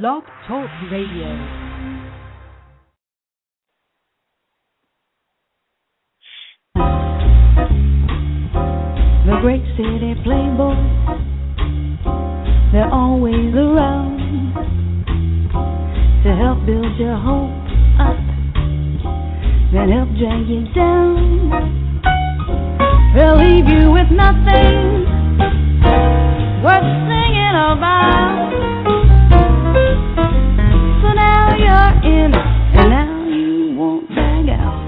Blog Talk Radio. The great city playboys, they're always around to help build your hope up, then help drag you down. They'll leave you with nothing worth singing about. Now you're in, and now you won't bag out.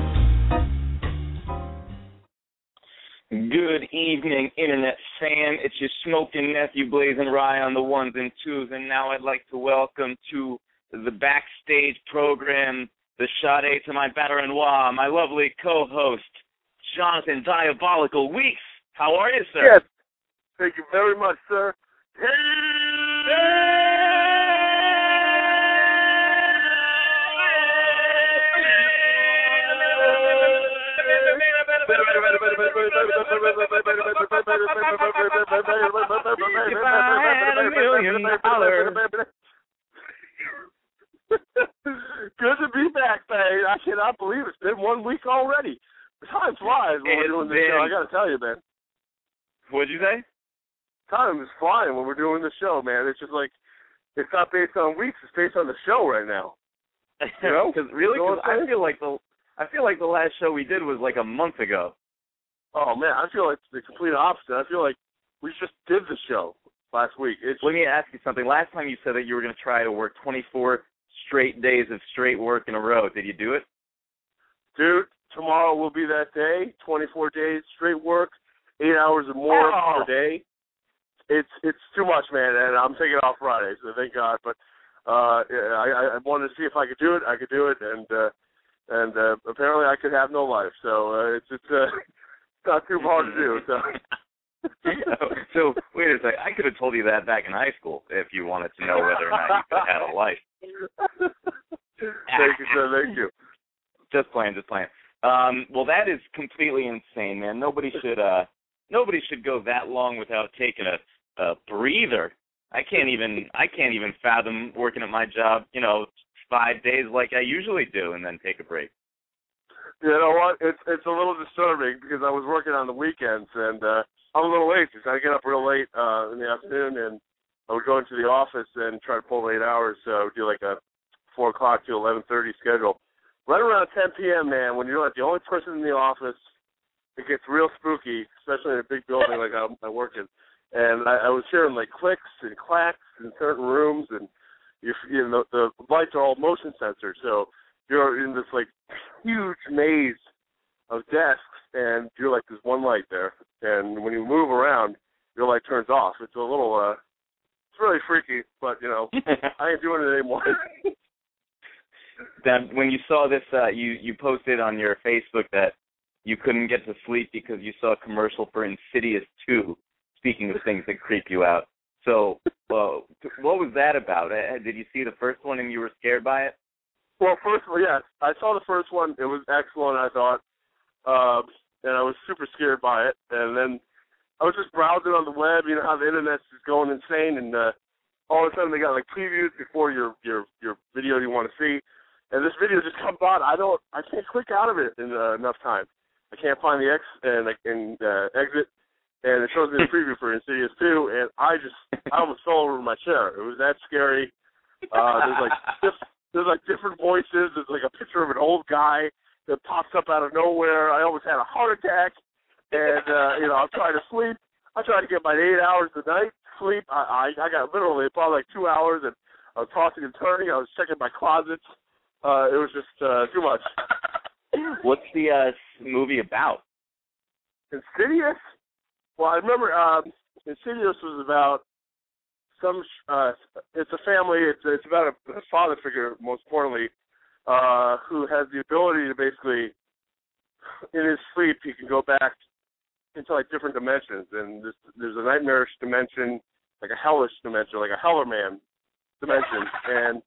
Good evening, Internet fan. It's your smoking nephew BlazinRy on the ones and twos, and now I'd like to welcome to the backstage program the Sade to my batteronois, my lovely co-host, Jonathan Diabolical Weeks. How are you, sir? Yes. Thank you very much, sir. Good to be back, man. I cannot believe it's been one week already. Time flies when we're doing this show. I been- gotta tell you, man. What'd you say? Time is flying when we're doing the show, man. It's just like it's not based on weeks; it's based on the show right now. You know? Because really, You know 'cause I feel like the I feel like the last show we did was like a month ago. Oh man, I feel like the complete opposite. I feel like we just did the show last week. It's Let me ask you something. Last time you said that you were going to try to work 24 straight days of straight work in a row. Did you do it? dude. Tomorrow will be that day. Twenty-four days straight work, eight hours or more per day. It's it's too much, man, and I'm taking off Friday, so thank God. But uh I, I wanted to see if I could do it. I could do it, and uh and uh apparently I could have no life. So uh, it's it's uh, not too hard to do. So. so wait a second. I could have told you that back in high school if you wanted to know whether or not you could have a life. thank you, sir. Thank you. Just playing, just playing. Um, well, that is completely insane, man. Nobody should uh, nobody should go that long without taking a, a breather. I can't even I can't even fathom working at my job, you know, five days like I usually do, and then take a break. You know what? It's it's a little disturbing because I was working on the weekends and uh I'm a little late because I get up real late uh in the afternoon and I would go into the office and try to pull eight hours, so I would do like a four o'clock to eleven thirty schedule. Right around ten PM, man, when you're like the only person in the office, it gets real spooky, especially in a big building like I, I work in. And I, I was hearing like clicks and clacks in certain rooms, and you, you know the lights are all motion sensors, so you're in this like huge maze of desks, and you're like there's one light there, and when you move around, your light turns off. It's a little, uh it's really freaky, but you know I ain't doing it anymore. then when you saw this, uh, you you posted on your Facebook that you couldn't get to sleep because you saw a commercial for Insidious Two. Speaking of things that creep you out, so well, what was that about? Uh, Did you see the first one and you were scared by it? Well, first of all, yes, I saw the first one. It was excellent, I thought, um, and I was super scared by it. And then I was just browsing on the web. You know how the internet's just going insane, and uh, all of a sudden they got like previews before your your your video you want to see, and this video just comes on. I don't, I can't click out of it in uh, enough time. I can't find the X and can uh, exit, and it shows me the preview for Insidious 2, and I just, I almost fell over my chair. It was that scary. Uh, there's like there's like different voices. There's like a picture of an old guy that pops up out of nowhere. I almost had a heart attack, and uh, you know I'm trying to sleep. I tried to get my eight hours a night sleep. I, I I got literally probably like two hours, and I was tossing and turning. I was checking my closets. Uh, it was just uh, too much. What's the uh, movie about? Insidious. Well, I remember um, Insidious was about some. Uh, it's a family. It's it's about a, a father figure, most importantly, uh, who has the ability to basically, in his sleep, he can go back into like different dimensions. And there's, there's a nightmarish dimension, like a hellish dimension, like a heller man dimension, and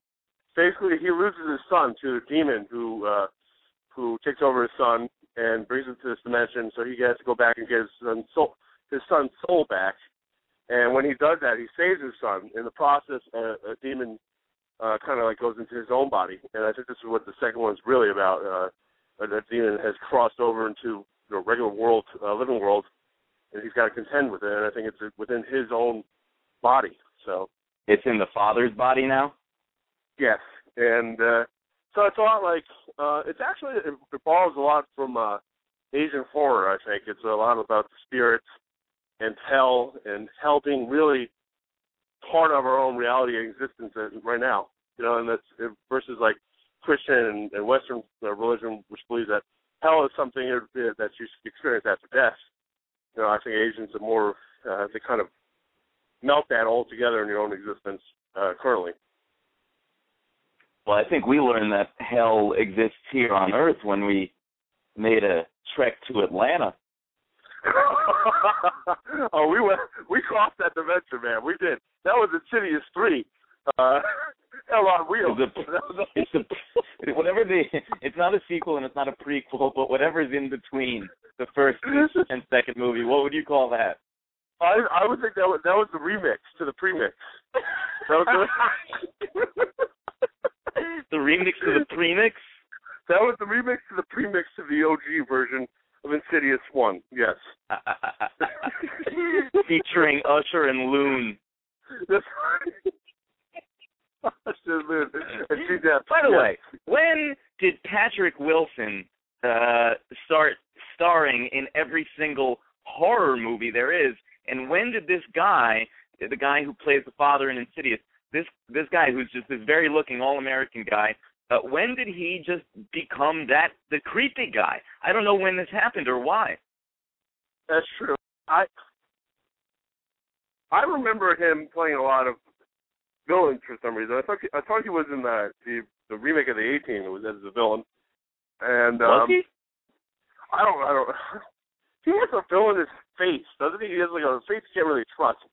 basically he loses his son to a demon who uh, who takes over his son and brings him to this dimension. So he has to go back and get his son's soul, his son's soul back. And when he does that, he saves his son. In the process, a, a demon uh, kind of like goes into his own body, and I think this is what the second one's really about. Uh, that demon has crossed over into the regular world, uh, living world, and he's got to contend with it. And I think it's within his own body. So it's in the father's body now. Yes, and uh, so it's a lot like uh, it's actually it, it borrows a lot from uh, Asian horror. I think it's a lot about the spirits and hell and hell being really part of our own reality and existence right now. You know, and that's versus like Christian and, and Western uh, religion, which believes that hell is something that you experience after death. You know, I think Asians are more uh, they kind of melt that all together in your own existence uh, currently. Well, I think we learned that hell exists here on Earth when we made a trek to Atlanta. oh, we went, we crossed that dimension, man. We did. That was the Insidious three. Uh, hell on wheels. It's a, it's a, whatever the. It's not a sequel and it's not a prequel, but whatever's in between the first and second movie. What would you call that? I I would think that was that was the remix to the premix. That was the, the remix to the premix. That was the remix to the premix to the OG version of Insidious One. Yes. Featuring Usher and Loon. That's right. By the way, when did Patrick Wilson uh, start starring in every single horror movie there is? And when did this guy, the guy who plays the father in Insidious, this this guy who's just this very looking all American guy, uh, when did he just become that the creepy guy? I don't know when this happened or why. That's true. I I remember him playing a lot of villains for some reason. I thought he, I thought he was in the the, the remake of the A Team. It was as a villain. And um, was he? I don't. I don't. He has a villainous face, doesn't he? He has like a face you can't really trust.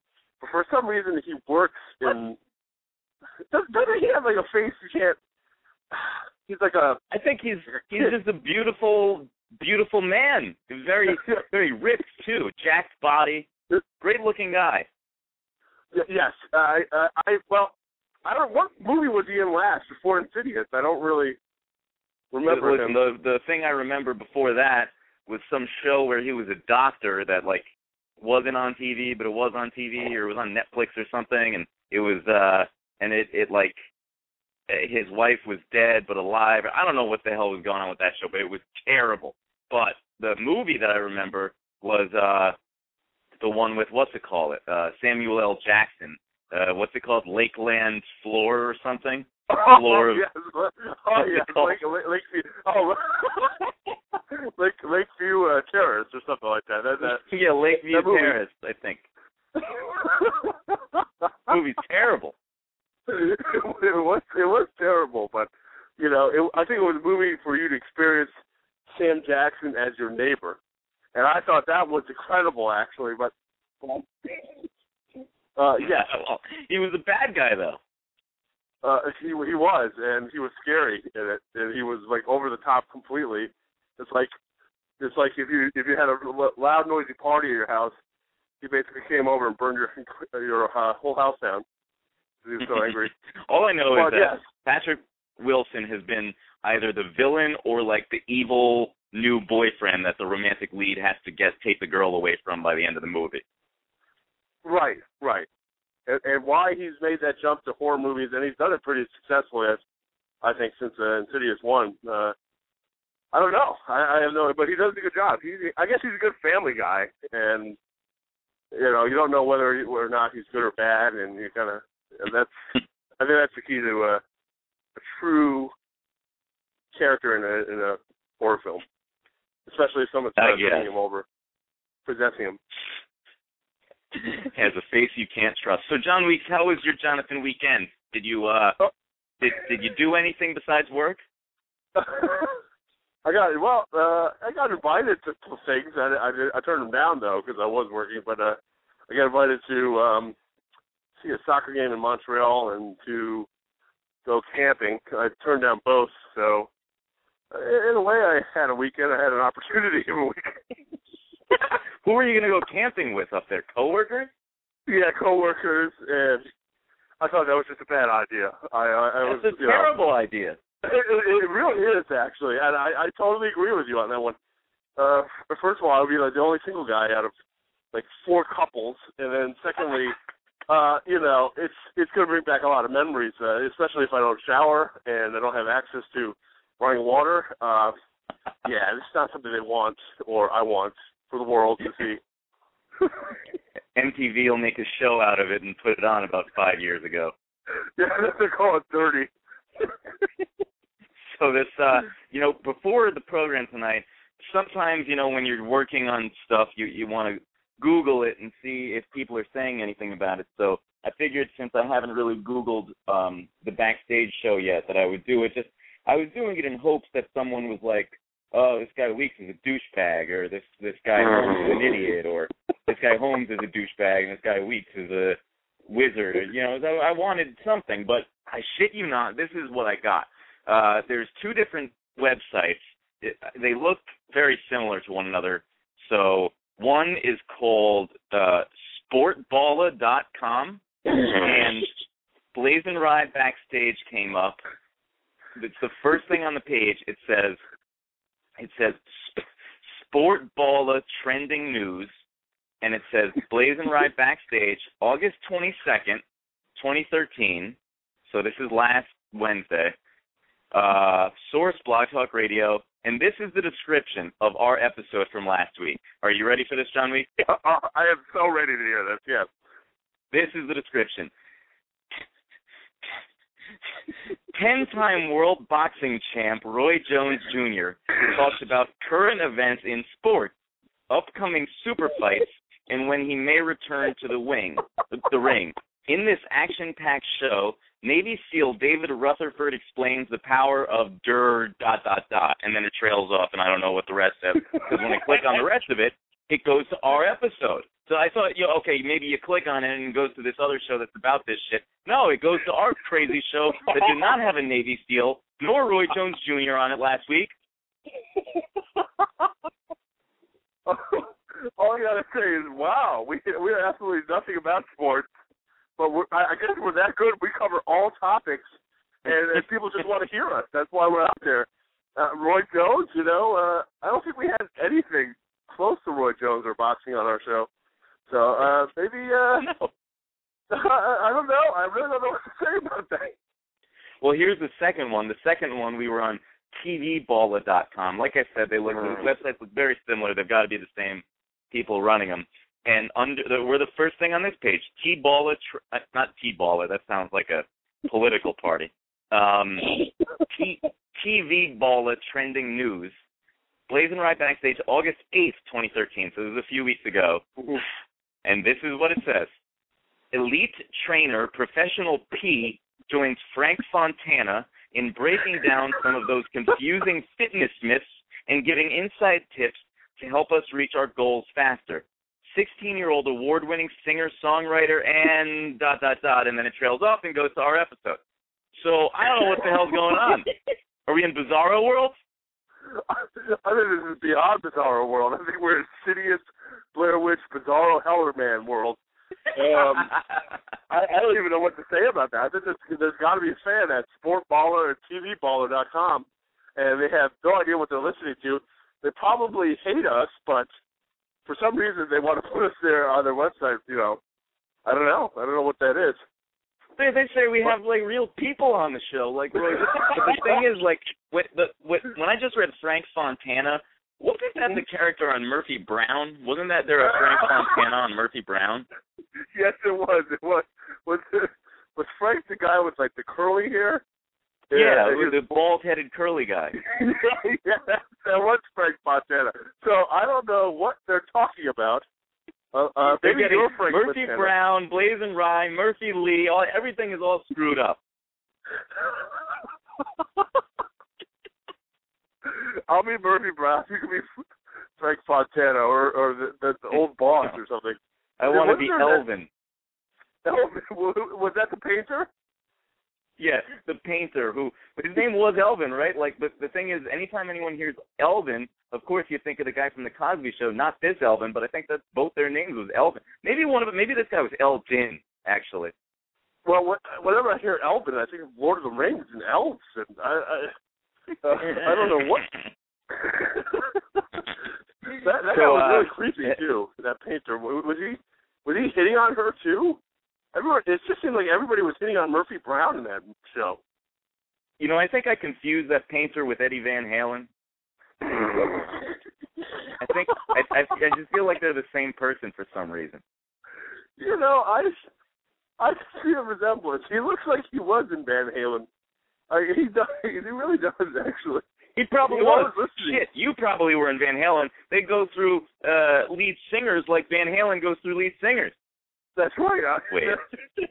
But for some reason, he works in. Does, doesn't he have like a face you can't? He's like a. I think he's he's just a beautiful, beautiful man. Very, very ripped too. Jacked body. Great looking guy. Yes, I, uh, I well, I don't. What movie was he in last before Insidious? I don't really remember Listen, him. The the thing I remember before that was some show where he was a doctor that like wasn't on TV, but it was on TV or it was on Netflix or something, and it was uh and it it like his wife was dead but alive. I don't know what the hell was going on with that show, but it was terrible. But the movie that I remember was uh the one with what's it called? Uh Samuel L. Jackson. Uh what's it called? Lakeland Floor or something? Floor oh, yes. Oh yes, Lake, Lake, Lakeview. Oh, Lake Lakeview uh, Terrace or something like that. that, that yeah, Lakeview that Terrace, I think. movie's terrible. It, it was it was terrible, but you know, it, I think it was a movie for you to experience Sam Jackson as your neighbor, and I thought that was incredible, actually. But uh, yeah, well, he was a bad guy though. Uh, he he was, and he was scary in it, and he was like over the top completely. It's like it's like if you if you had a loud, noisy party at your house, he basically came over and burned your your uh, whole house down. He was so angry. All I know Well, is that yes. Patrick Wilson has been either the villain or like the evil new boyfriend that the romantic lead has to get take the girl away from by the end of the movie. Right, right. And, and why he's made that jump to horror movies, and he's done it pretty successfully, I think, since uh, Insidious one. Uh, I don't know. I, I have no, but he does a good job. He's, I guess he's a good family guy, and you know, you don't know whether he, or not he's good or bad, and you kind of, and that's, I think that's the key to uh, a true character in a in a horror film, especially if someone's to bring him over, possessing him. has a face you can't trust. So John Weeks, how was your Jonathan weekend? Did you uh Oh. did did you do anything besides work? I got well. Uh, I got invited to to things. I I, did, I turned them down though because I was working. But uh, I got invited to um, see a soccer game in Montreal and to go camping. I turned down both. So uh, in a way, I had a weekend. I had an opportunity of a weekend. Who are you gonna go camping with up there? Coworkers? yeah, coworkers, and I thought that was just a bad idea. I, I, I was, a you know, terrible idea. It, it, it really is actually, and I, I totally agree with you on that one. Uh, first of all, I would be like the only single guy out of like four couples, and then secondly, uh, you know, it's it's going to bring back a lot of memories, uh, especially if I don't shower and I don't have access to running water. Uh, yeah, it's not something they want or I want for the world to see. MTV will make a show out of it and put it on about five years ago. yeah, they're calling it dirty. so this uh you know before the program tonight sometimes you know when you're working on stuff you you want to google it and see if people are saying anything about it. So i figured since i haven't really googled um the backstage show yet that i would do it. Just i was doing it in hopes that someone was like oh this guy weeks is a douchebag or this this guy holmes is an idiot or this guy holmes is a douchebag and this guy weeks is a wizard. You know I, I wanted something but i shit you not this is what i got. Uh, there's two different websites. It, they look very similar to one another. So one is called uh, and BlazinRy Backstage came up. It's the first thing on the page. It says, it says Sportballa trending news, and it says BlazinRy Backstage, August 22nd, 2013. So this is last Wednesday uh, Source Blog Talk Radio, and this is the description of our episode from last week. Are you ready for this, John Week? I am so ready to hear this. Yes. This is the description. Ten-time world boxing champ Roy Jones Jr. talks about current events in sports, upcoming super fights, and when he may return to the wing, the, the ring. In this action-packed show, Navy SEAL David Rutherford explains the power of DUR dot dot dot, and then it trails off, and I don't know what the rest of. Because when I click on the rest of it, it goes to our episode. So I thought, you know, okay, maybe you click on it and it goes to this other show that's about this shit. No, it goes to our crazy show that did not have a Navy SEAL nor Roy Jones Jr. on it last week. All I gotta say is, wow, we we are absolutely nothing about sports, but we're, I, I guess we're that good. We cover all topics, and, and people just want to hear us. That's why we're out there. Uh, Roy Jones, you know, uh, I don't think we had anything close to Roy Jones or boxing on our show. So uh, maybe uh, No. I, I don't know. I really don't know what to say about that. Well, here's the second one. The second one we were on tvballa.com. Like I said, they look Mhm. the websites look very similar. They've got to be the same people running them. And under the, we're the first thing on this page. T-Balla, tr- uh, not T-Balla. That sounds like a political party. Um, T- TV Balla trending news. BlazinRy Backstage, August 8th, 2013. So this is a few weeks ago. And this is what it says. Elite trainer Professional P joins Frank Fontana in breaking down some of those confusing fitness myths and giving inside tips to help us reach our goals faster. 16 year old award winning singer songwriter and dot dot dot and then it trails off and goes to our episode. So I don't know what the hell's going on. Are we in Bizarro World? I think this is beyond Bizarro world. I think we're in Insidious, Blair Witch, Bizarro Hellerman world. Um, I, I don't even know what to say about that. I think there's, there's got to be a fan at sportballer or tvballer.com, and they have no idea what they're listening to. They probably hate us, but for some reason they want to put us there on their website. You know, I don't know. I don't know what that is. They they say we have like real people on the show, like Roy. But the thing is, like, when the when, when I just read Frank Fontana, wasn't that the character on Murphy Brown? Wasn't that there a Frank Fontana on Murphy Brown? yes, it was. It was. Was was Frank the guy with like the curly hair? Yeah, was- the bald-headed curly guy. yeah, that, was Frank Montana. So I don't know what they're talking about. Uh, uh, They're maybe you're Frank Murphy Montana. Brown, BlazinRy, Murphy Lee. All everything is all screwed up. I'll be Murphy Brown. You can be Frank Fontana or or the, the, the old boss or something. I want to be there that- Elvin. Was that the painter? Yeah, the painter who, but his name was Elvin, right? Like, but the thing is, anytime anyone hears Elvin, of course you think of the guy from the Cosby Show, not this Elvin, but I think that both their names was Elvin. Maybe one of them, maybe this guy was Elvin, actually. Well, what, whenever I hear Elvin, I think of Lord of the Rings and elves, and I I, uh, I don't know what. that that So, guy was uh, really creepy too. That painter was was he was he hitting on her too? Everyone, it just seemed like everybody was hitting on Murphy Brown in that show. You know, I think I confused that painter with Eddie Van Halen. I think I, I I just feel like they're the same person for some reason. You know, I I see a resemblance. He looks like he was in Van Halen. I, he does. He really does actually. He probably He was. was. Shit, you probably were in Van Halen. They go through uh lead singers like Van Halen goes through lead singers. That's right. I, Wait.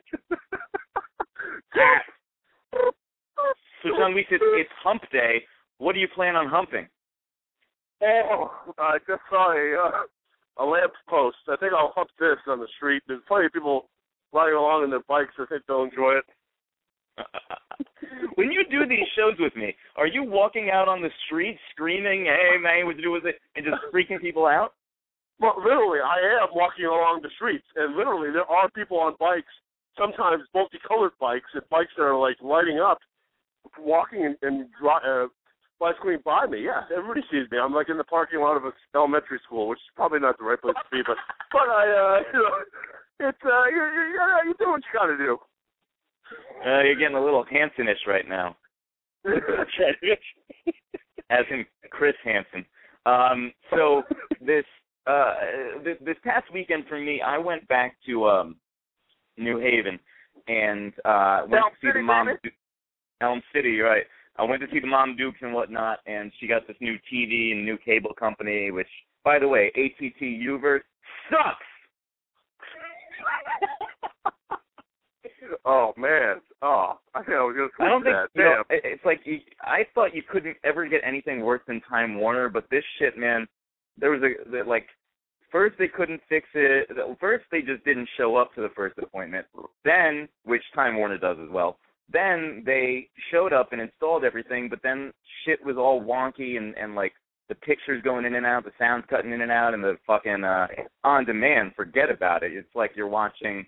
So John Weeks, it's, it's hump day. What do you plan on humping? Oh, I just saw a uh, a lamp post. I think I'll hump this on the street. There's plenty of people riding along on their bikes. I think they'll enjoy it. when you do these shows with me, are you walking out on the street screaming, "Hey man, what you do with it?" and just freaking people out? Well, literally, I am walking along the streets, and literally, there are people on bikes. Sometimes multicolored bikes and bikes that are like lighting up, walking and, and uh, bicycling by me. Yeah, everybody sees me. I'm like in the parking lot of an elementary school, which is probably not the right place to be, but but I, uh, you know, it's uh, you you you you do what you got to do. Uh, you're getting a little Hansonish right now, as in Chris Hansen. Um, so this uh this, this past weekend for me, I went back to um New Haven and uh went Elm to see City, the mom baby. Du- Elm City, right. I went to see the Mom Dukes and whatnot, and she got this new TV and new cable company, which, by the way, ATT U-verse sucks. oh man. Oh, I think I was gonna I don't think that. you know, it's like you, I thought you couldn't ever get anything worse than Time Warner, but this shit, man, there was a the, like first they couldn't fix it. First they just didn't show up to the first appointment. Then, which Time Warner does as well. Then they showed up and installed everything, but then shit was all wonky and and like the pictures going in and out, the sounds cutting in and out, and the fucking uh on demand. Forget about it. It's like you're watching.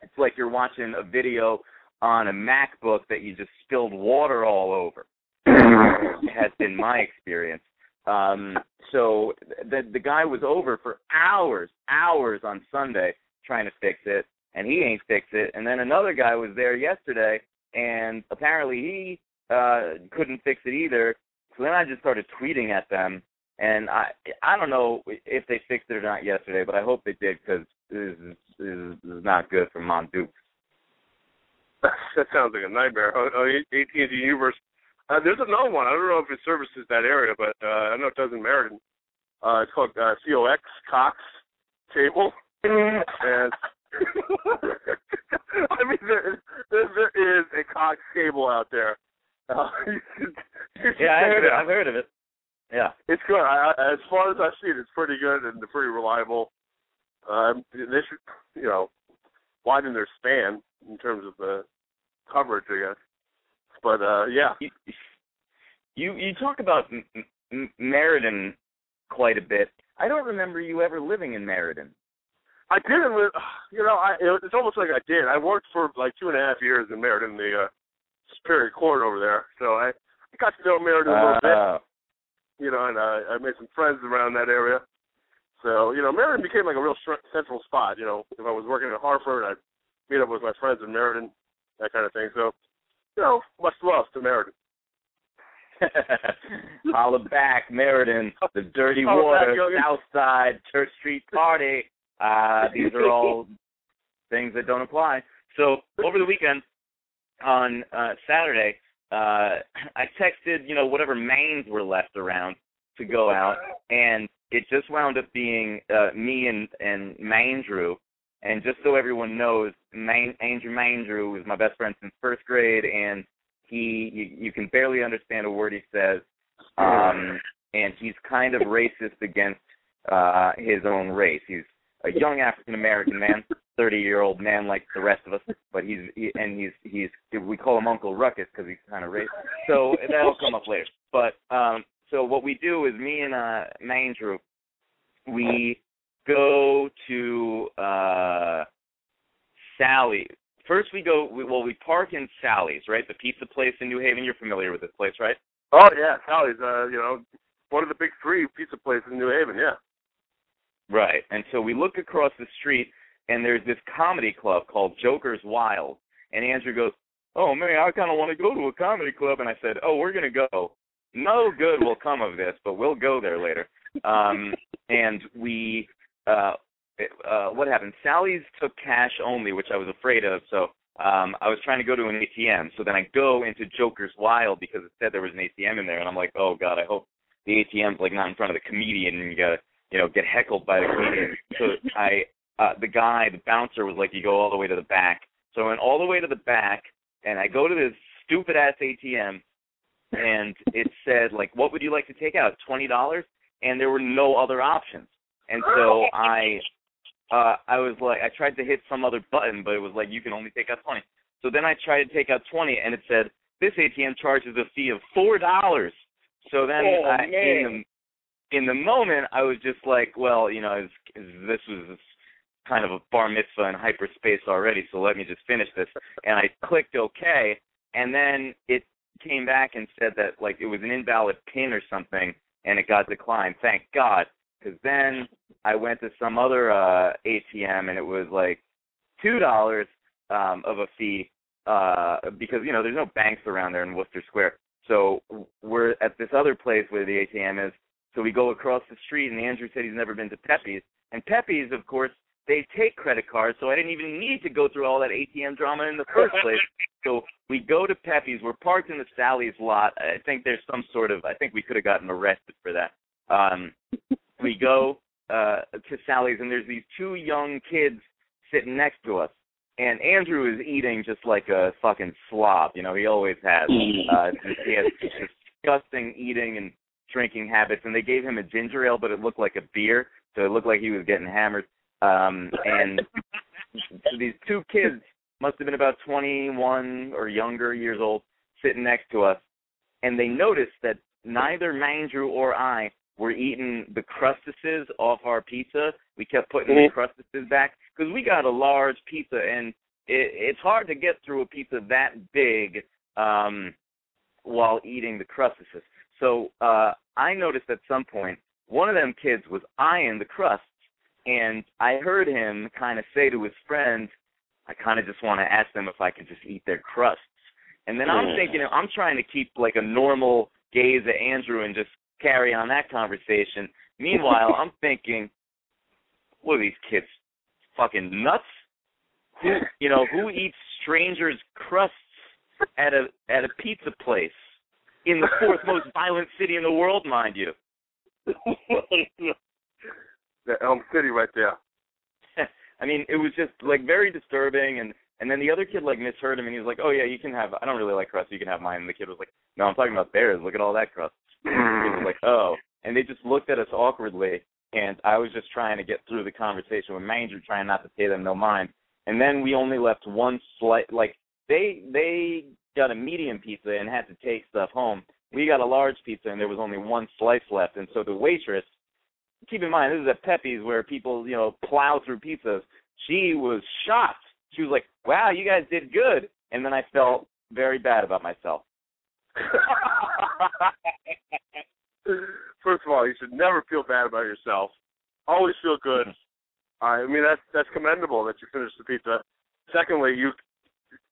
It's like you're watching a video on a MacBook that you just spilled water all over. has been my experience. Um, so the the guy was over for hours, hours on Sunday trying to fix it, and he ain't fixed it. And then another guy was there yesterday, and apparently he uh couldn't fix it either. So then I just started tweeting at them, and I I don't know if they fixed it or not yesterday, but I hope they did because this is, this is not good for Mom Duke. that sounds like a nightmare. Oh, oh, AT&T Universe. Uh, there's another one. I don't know if it services that area, but uh, I know it does in Meriden. Uh, it's called uh, COX Cox Cable, and I mean there, there, there is a Cox cable out there. Uh, you should, you should Yeah, I've heard, it. I've heard of it. Yeah. It's good. I, I, as far as I've seen, it's pretty good and pretty reliable. Um, they should, you know, widen their span in terms of the coverage, I guess. But uh, yeah, You you, you talk about M- M- Meriden quite a bit. I don't remember you ever living in Meriden. I didn't. Live, you know, I it's almost like I did. I worked for like two and a half years in Meriden, the uh, Superior Court over there. So I, I got to know Meriden a little bit. Uh, you know, and uh, I made some friends around that area. So, you know, Meriden became like a real str- central spot. You know, if I was working at Hartford, I'd meet up with my friends in Meriden, that kind of thing. So, you know, much love to Meriden. Holla back, Meriden, the dirty Holla water, back. South Side, Church Street Party. Uh, these are all things that don't apply. So over the weekend, on uh, Saturday, uh, I texted, you know, whatever mains were left around to go out, and it just wound up being uh, me and and Mandrew. And just so everyone knows, Main, Andrew Mandrew is my best friend since first grade, and he you, you can barely understand a word he says, um, and he's kind of racist against uh, his own race. He's a young African American man, thirty year old man like the rest of us, but he's he, and he's he's we call him Uncle Ruckus because he's kind of racist. So that'll come up later. But um, so what we do is me and uh, Mandrew, we go to uh Sally first we go. We, well, we park in Sally's, right? The pizza place in New Haven. You're familiar with this place, right? Oh yeah, Sally's. Uh, you know, one of the big three pizza places in New Haven. Yeah. Right. And so we look across the street, and there's this comedy club called Joker's Wild. And Andrew goes, "Oh man, I kind of want to go to a comedy club." And I said, "Oh, we're gonna go. No good will come of this, but we'll go there later." Um, and we, uh, uh, what happened? Sally's took cash only, which I was afraid of. So um, I was trying to go to an ATM. So then I go into Joker's Wild because it said there was an ATM in there, and I'm like, "Oh God, I hope the ATM's like not in front of the comedian and you gotta, you know, get heckled by the comedian." So I, uh, the guy, the bouncer was like, "You go all the way to the back." So I went all the way to the back, and I go to this stupid ass ATM, and it said like, "What would you like to take out? Twenty dollars?" And there were no other options, and so I, uh, I was like, I tried to hit some other button, but it was like you can only take out twenty. So then I tried to take out twenty, and it said this ATM charges a fee of four dollars. So then Oh, I, in the in the moment, I was just like, well, you know, it's, this was kind of a bar mitzvah in hyperspace already, so let me just finish this. And I clicked OK, and then it came back and said that like it was an invalid pin or something, and it got declined. Thank God, because then I went to some other uh ATM and it was like two dollars um of a fee uh because you know there's no banks around there in Wooster Square. So we're at this other place where the ATM is. So we go across the street, and Andrew said he's never been to Pepe's. And Pepe's, of course, they take credit cards, so I didn't even need to go through all that ATM drama in the first place. So we go to Pepe's. We're parked in the Sally's lot. I think there's some sort of. I think we could have gotten arrested for that. Um, we go uh, to Sally's, and there's these two young kids sitting next to us. And Andrew is eating just like a fucking slob. You know, he always has. Uh, he has disgusting eating and drinking habits. And they gave him a ginger ale, but it looked like a beer, so it looked like he was getting hammered. Um, and so these two kids must have been about 21 or younger years old, sitting next to us, and they noticed that neither Mandrew or I were eating the crustaces off our pizza. We kept putting the crustaces back because we got a large pizza, and it, it's hard to get through a pizza that big um, while eating the crustaces. So uh, I noticed at some point one of them kids was eyeing the crusts, and I heard him kind of say to his friend, "I kind of just want to ask them if I could just eat their crusts." And then I'm thinking, I'm trying to keep like a normal gaze at Andrew and just carry on that conversation. Meanwhile, I'm thinking, what are these kids, fucking nuts? Who, you know, who eats strangers' crusts at a at a pizza place in the fourth most violent city in the world, mind you? the Elm City right there. I mean, it was just like very disturbing, and and then the other kid like misheard him, and he was like, "Oh yeah, you can have. I don't really like crust. You can have mine." And the kid was like, "No, I'm talking about theirs. Look at all that crust." Kid was hmm. like, "Oh," and they just looked at us awkwardly, and I was just trying to get through the conversation with Manger, trying not to pay them no mind. And then we only left one slight. Like they they got a medium pizza and had to take stuff home. We got a large pizza, and there was only one slice left. And so the waitress keep in mind this is at Pepe's where people, you know, plow through pizzas. She was shocked. She was like, "Wow, you guys did good." And then I felt very bad about myself. First of all, you should never feel bad about yourself. Always feel good. Mm-hmm. I mean, that's that's commendable that you finished the pizza. Secondly, you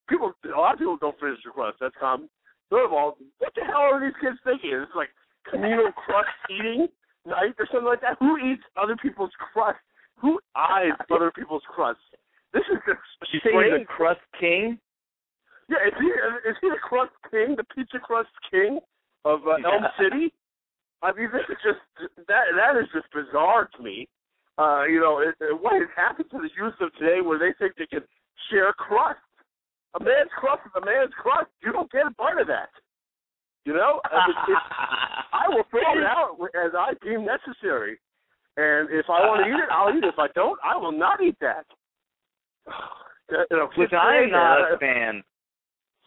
people a lot of people don't finish their crust. That's common. Third of all, what the hell are these kids thinking? It's like communal crust eating night or something like that. Who eats other people's crust? Who eyes other people's crust? This is the She say he's a crust king. Yeah, is he is he the crust king, the pizza crust king of uh, Elm City? I mean, this is just that that is just bizarre to me. Uh, you know, it, it, what has happened to the youth of today, where they think they can share crust? A man's crust is a man's crust. You don't get a part of that. You know, I, mean, it, I will throw it out as I deem necessary, and if I want to eat it, I'll eat it. If I don't, I will not eat that. You know, Which I am not a fan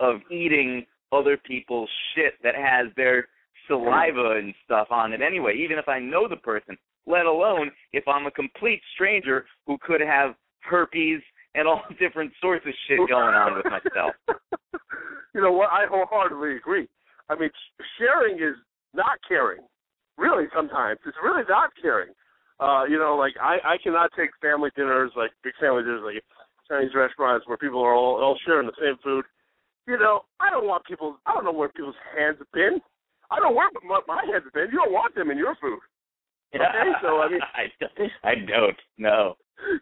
of eating other people's shit that has their saliva and stuff on it anyway, even if I know the person, let alone if I'm a complete stranger who could have herpes and all different sorts of shit going on with myself. you know what? I wholeheartedly agree. I mean, sharing is not caring. Really, sometimes it's really not caring. Uh, you know, like I I cannot take family dinners, like big family dinners, like Chinese restaurants where people are all all sharing the same food. You know, I don't want people. I don't know where people's hands have been. I don't know where my, my hands have been. You don't want them in your food. Okay, so I mean, I don't, I don't know.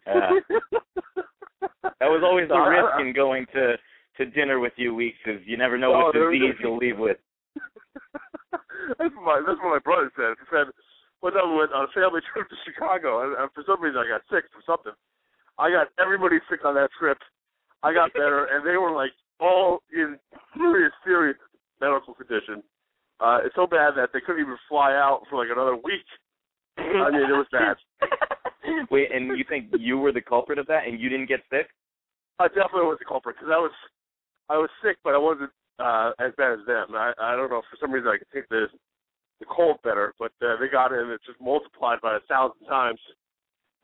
Uh, that was always the risk in going to to dinner with you, weeks, is you never know what oh, disease you'll leave with. that's what my that's what my brother said. He said when I went on a family trip to Chicago, and, and for some reason I got sick or something. I got everybody sick on that trip. I got better, and they were like all in serious, serious medical condition. Uh, it's so bad that they couldn't even fly out for like another week. I mean, it was bad. Wait, and you think you were the culprit of that, and you didn't get sick? I definitely was the culprit because I was, I was sick, but I wasn't uh, as bad as them. I, I don't know for some reason I could take the the cold better, but uh, they got it and it just multiplied by a thousand times.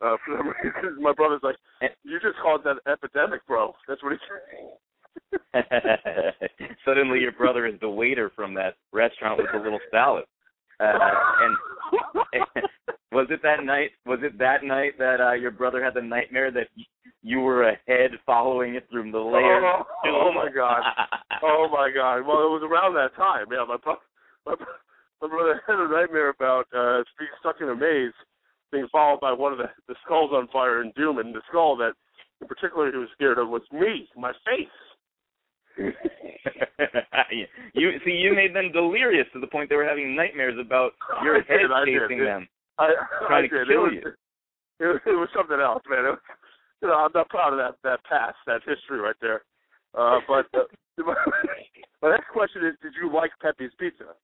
Uh, for some reason, my brother's like, "You just called that epidemic, bro." That's what he's saying. Suddenly, your brother is the waiter from that restaurant with the little salad. Uh, and was it that night? Was it that night that uh, your brother had the nightmare that you were ahead, following it through the layers? Oh, oh my god! Oh my god! Well, it was around that time. Yeah, my brother, my, my brother had a nightmare about uh, being stuck in a maze, being followed by one of the, the skulls on fire in Doom, and the skull that, in particular, he was scared of was me, my face. you see, you made them delirious to the point they were having nightmares about your head chasing them, I, trying I to did. kill it was, you. It was, it was something else, man. It was, you know, I'm not proud of that that past, that history right there. Uh, but uh, my next question is: Did you like Pepe's Pizza?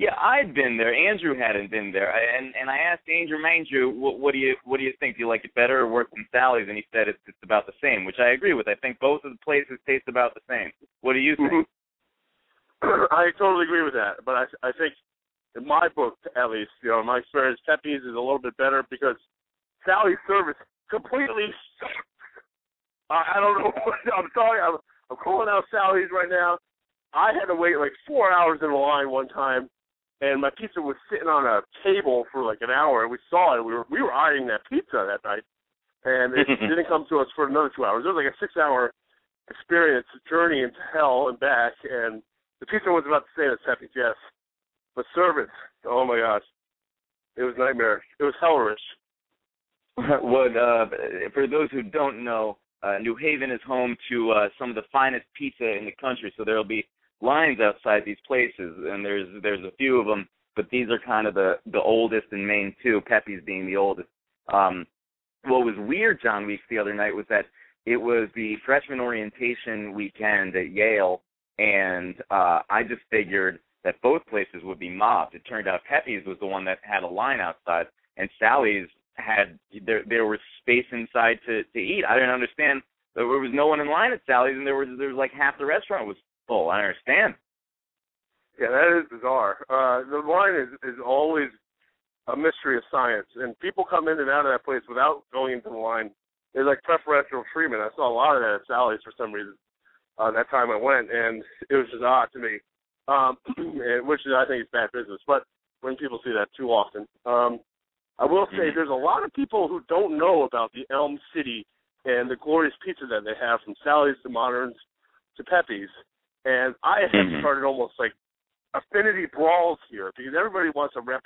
Yeah, I'd been there. Andrew hadn't been there, and and I asked Andrew Andrew, what, what do you what do you think? Do you like it better or worse than Sally's? And he said it's it's about the same, which I agree with. I think both of the places taste about the same. What do you think? Mm-hmm. I totally agree with that, but I I think in my book, at least, you know, my experience, Pepe's is a little bit better because Sally's service completely. I, I don't know. What, I'm sorry. I'm I'm calling out Sally's right now. I had to wait like four hours in line one time and my pizza was sitting on a table for like an hour, and we saw it. We were we were eyeing that pizza that night, and it didn't come to us for another two hours. It was like a six-hour experience, journey into hell and back, and the pizza was about the same as Pepe's, yes, but service, oh my gosh, it was nightmare. It was hellerish. what uh, for those who don't know, uh, New Haven is home to uh, some of the finest pizza in the country, so there'll be lines outside these places, and there's there's a few of them, but these are kind of the the oldest and main two. Pepe's being the oldest. Um, what was weird, John Weeks, the other night was that it was the freshman orientation weekend at Yale, and uh, I just figured that both places would be mobbed. It turned out Pepe's was the one that had a line outside, and Sally's had there there was space inside to to eat. I didn't understand. There was no one in line at Sally's, and there was there was like half the restaurant was full. I understand. Yeah, that is bizarre. Uh, the line is is always a mystery of science, and people come in and out of that place without going into the line. There's like preferential treatment. I saw a lot of that at Sally's for some reason. Uh, that time I went, and it was just odd to me, um, and, which I think is bad business. But when people see that too often, um, I will say Mhm. there's a lot of people who don't know about the Elm City and the glorious pizza that they have from Sally's to Moderns to Pepe's. And I have Mhm. started almost like affinity brawls here because everybody wants to rep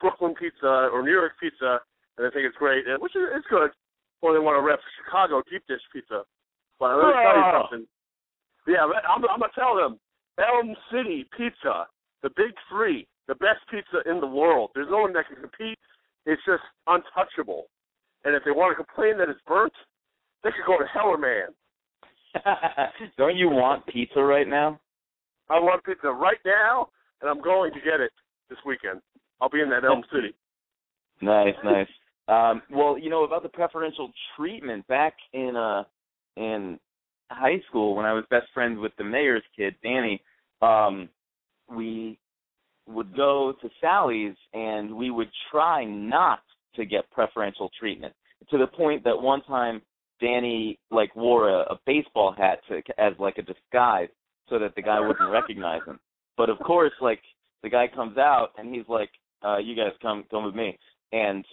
Brooklyn pizza or New York pizza, and they think it's great, and which is it's good. Or they want to rep Chicago deep dish pizza. But let me tell you Oh. something. Yeah, I'm, I'm gonna tell them Elm City Pizza, the big three, the best pizza in the world. There's no one that can compete. It's just untouchable. And if they want to complain that it's burnt, they could go to Hellerman. Don't you want pizza right now? I want pizza right now, and I'm going to get it this weekend. I'll be in that Elm City. Nice, nice. Um, well, you know about the preferential treatment back in uh in high school when I was best friends with the mayor's kid, Danny. Um, we would go to Sally's and we would try not to get preferential treatment to the point that one time Danny like wore a, a baseball hat to as like a disguise so that the guy wouldn't recognize him. But of course, like the guy comes out and he's like, uh, "You guys come come with me," and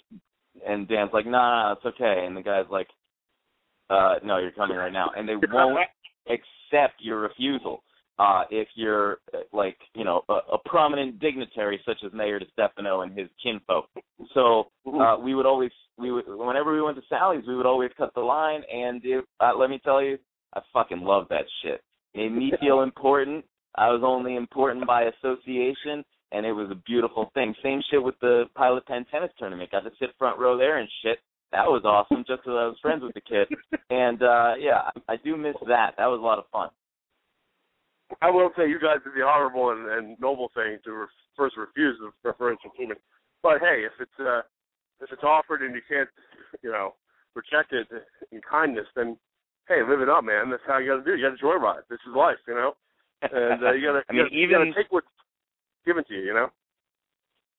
and Dan's like, "Nah, nah, it's okay," and the guy's like, uh, "No, you're coming right now," and they won't accept your refusal. Uh, if you're uh, like you know a, a prominent dignitary such as Mayor DeStefano and his kinfolk, so uh, we would always we would whenever we went to Sally's we would always cut the line, and if, uh, let me tell you, I fucking love that shit. Made me feel important. I was only important by association, and it was a beautiful thing. Same shit with the Pilot Pen tennis tournament. Got to sit front row there and shit. That was awesome, just because I was friends with the kid. And uh yeah, I do miss that. That was a lot of fun. I will say you guys did the honorable and, and noble thing to re- first refuse the preferential treatment. But hey, if it's uh, if it's offered and you can't, you know, reject it in kindness, then hey, live it up, man. That's how you got to do. It. You got to joyride. This is life, you know. And uh, you got to. I mean, gotta, even you gotta take what's given to you, you know.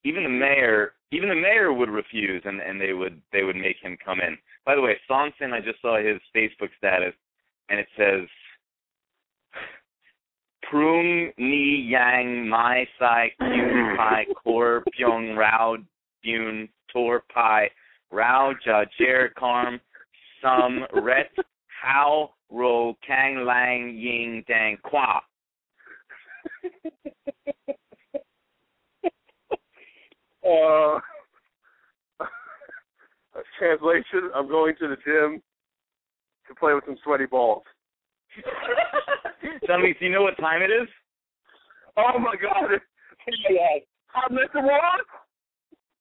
even the mayor even the mayor would refuse and and they would they would make him come in by the way Sonson, i just saw his facebook status and it says prung ni yang mai sai kyun pai kor pyong rao bun tor pai rao ja jer karm sum ret how ro kang lang ying dang qua Uh, translation: I'm going to the gym to play with some sweaty balls. Sonny, do you know what time it is? Oh my God! Hot mess of what?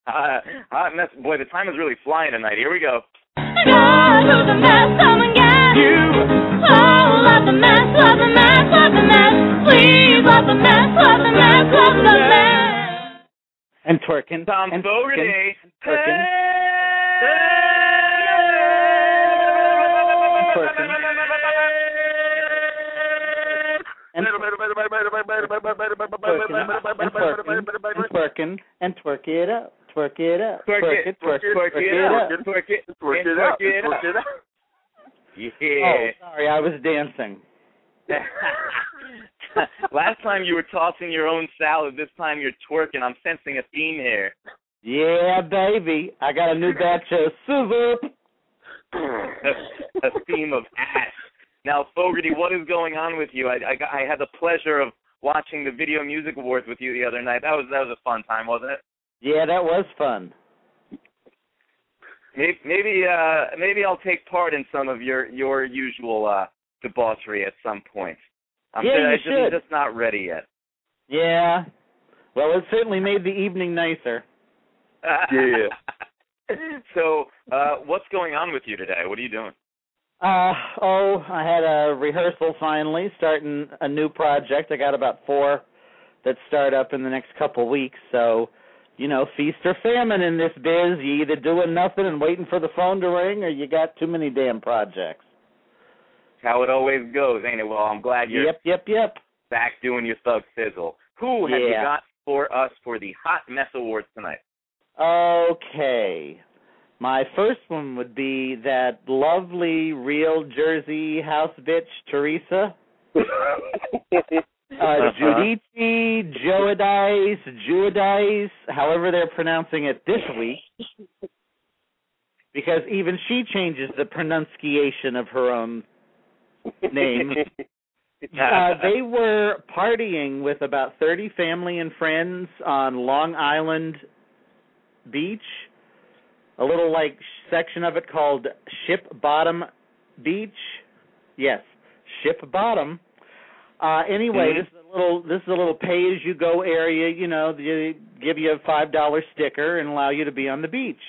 Uh, hot mess. Boy, the time is really flying tonight. Here we go. God, who's a mess, come and get you. Oh, love the mess, love the mess, love the mess. Please, love the mess, love the mess, love the mess. And twerking. Tom and Fogarty. twerking. And and twerking and twerk it up, twerk it up, Twerk it, twerk, twerk it it up, up. twerk it, Twerk it out. twerk it Twerk up. it out. Oh, sorry, I was dancing. Last time you were tossing your own salad. This time you're twerking. I'm sensing a theme here. Yeah, baby, I got a new batch of a, a theme of ass. Now, Fogarty, what is going on with you? I, I, I had the pleasure of watching the Video Music Awards with you the other night. That was that was a fun time, wasn't it? Yeah, that was fun. Maybe maybe uh maybe I'll take part in some of your your usual uh debauchery at some point. I'm Yeah, just, you I'm just- just not ready yet. Yeah. Well, it certainly made the evening nicer. Yeah. so, uh what's going on with you today? What are you doing? Uh oh, I had a rehearsal finally, starting a new project. I got about four that start up in the next couple weeks. So, you know, feast or famine in this biz. You either doing nothing and waiting for the phone to ring, or you got too many damn projects. How it always goes, ain't it? Well, I'm glad you're Yep, yep, yep. back doing your thug sizzle. Who have you got for us for the Hot Mess Awards tonight? Okay. My first one would be that lovely real Jersey house bitch Teresa. Uh, Judici, Joadice, Juadice, however they're pronouncing it this week. Because even she changes the pronunciation of her own name. Uh, they were partying with about 30 family and friends on Long Island Beach, a little like section of it called Ship Bottom Beach. Yes, Ship Bottom. Uh anyway, Mhm. this is a little this is a little pay as you go area, you know, they give you a five dollar sticker and allow you to be on the beach.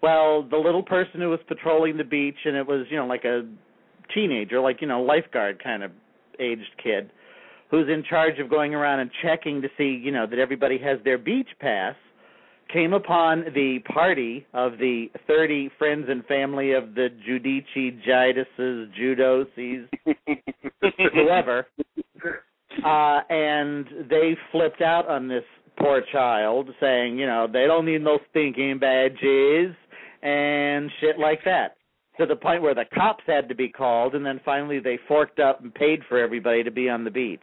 Well, the little person who was patrolling the beach and it was, you know, like a teenager, like, you know, lifeguard kind of aged kid who's in charge of going around and checking to see, you know, that everybody has their beach pass, came upon the party of the 30 friends and family of the Judici, Jiduses, Judoses, whoever, uh, and they flipped out on this poor child, saying, you know, they don't need no stinking badges and shit like that. to the point where the cops had to be called, and then finally they forked up and paid for everybody to be on the beach.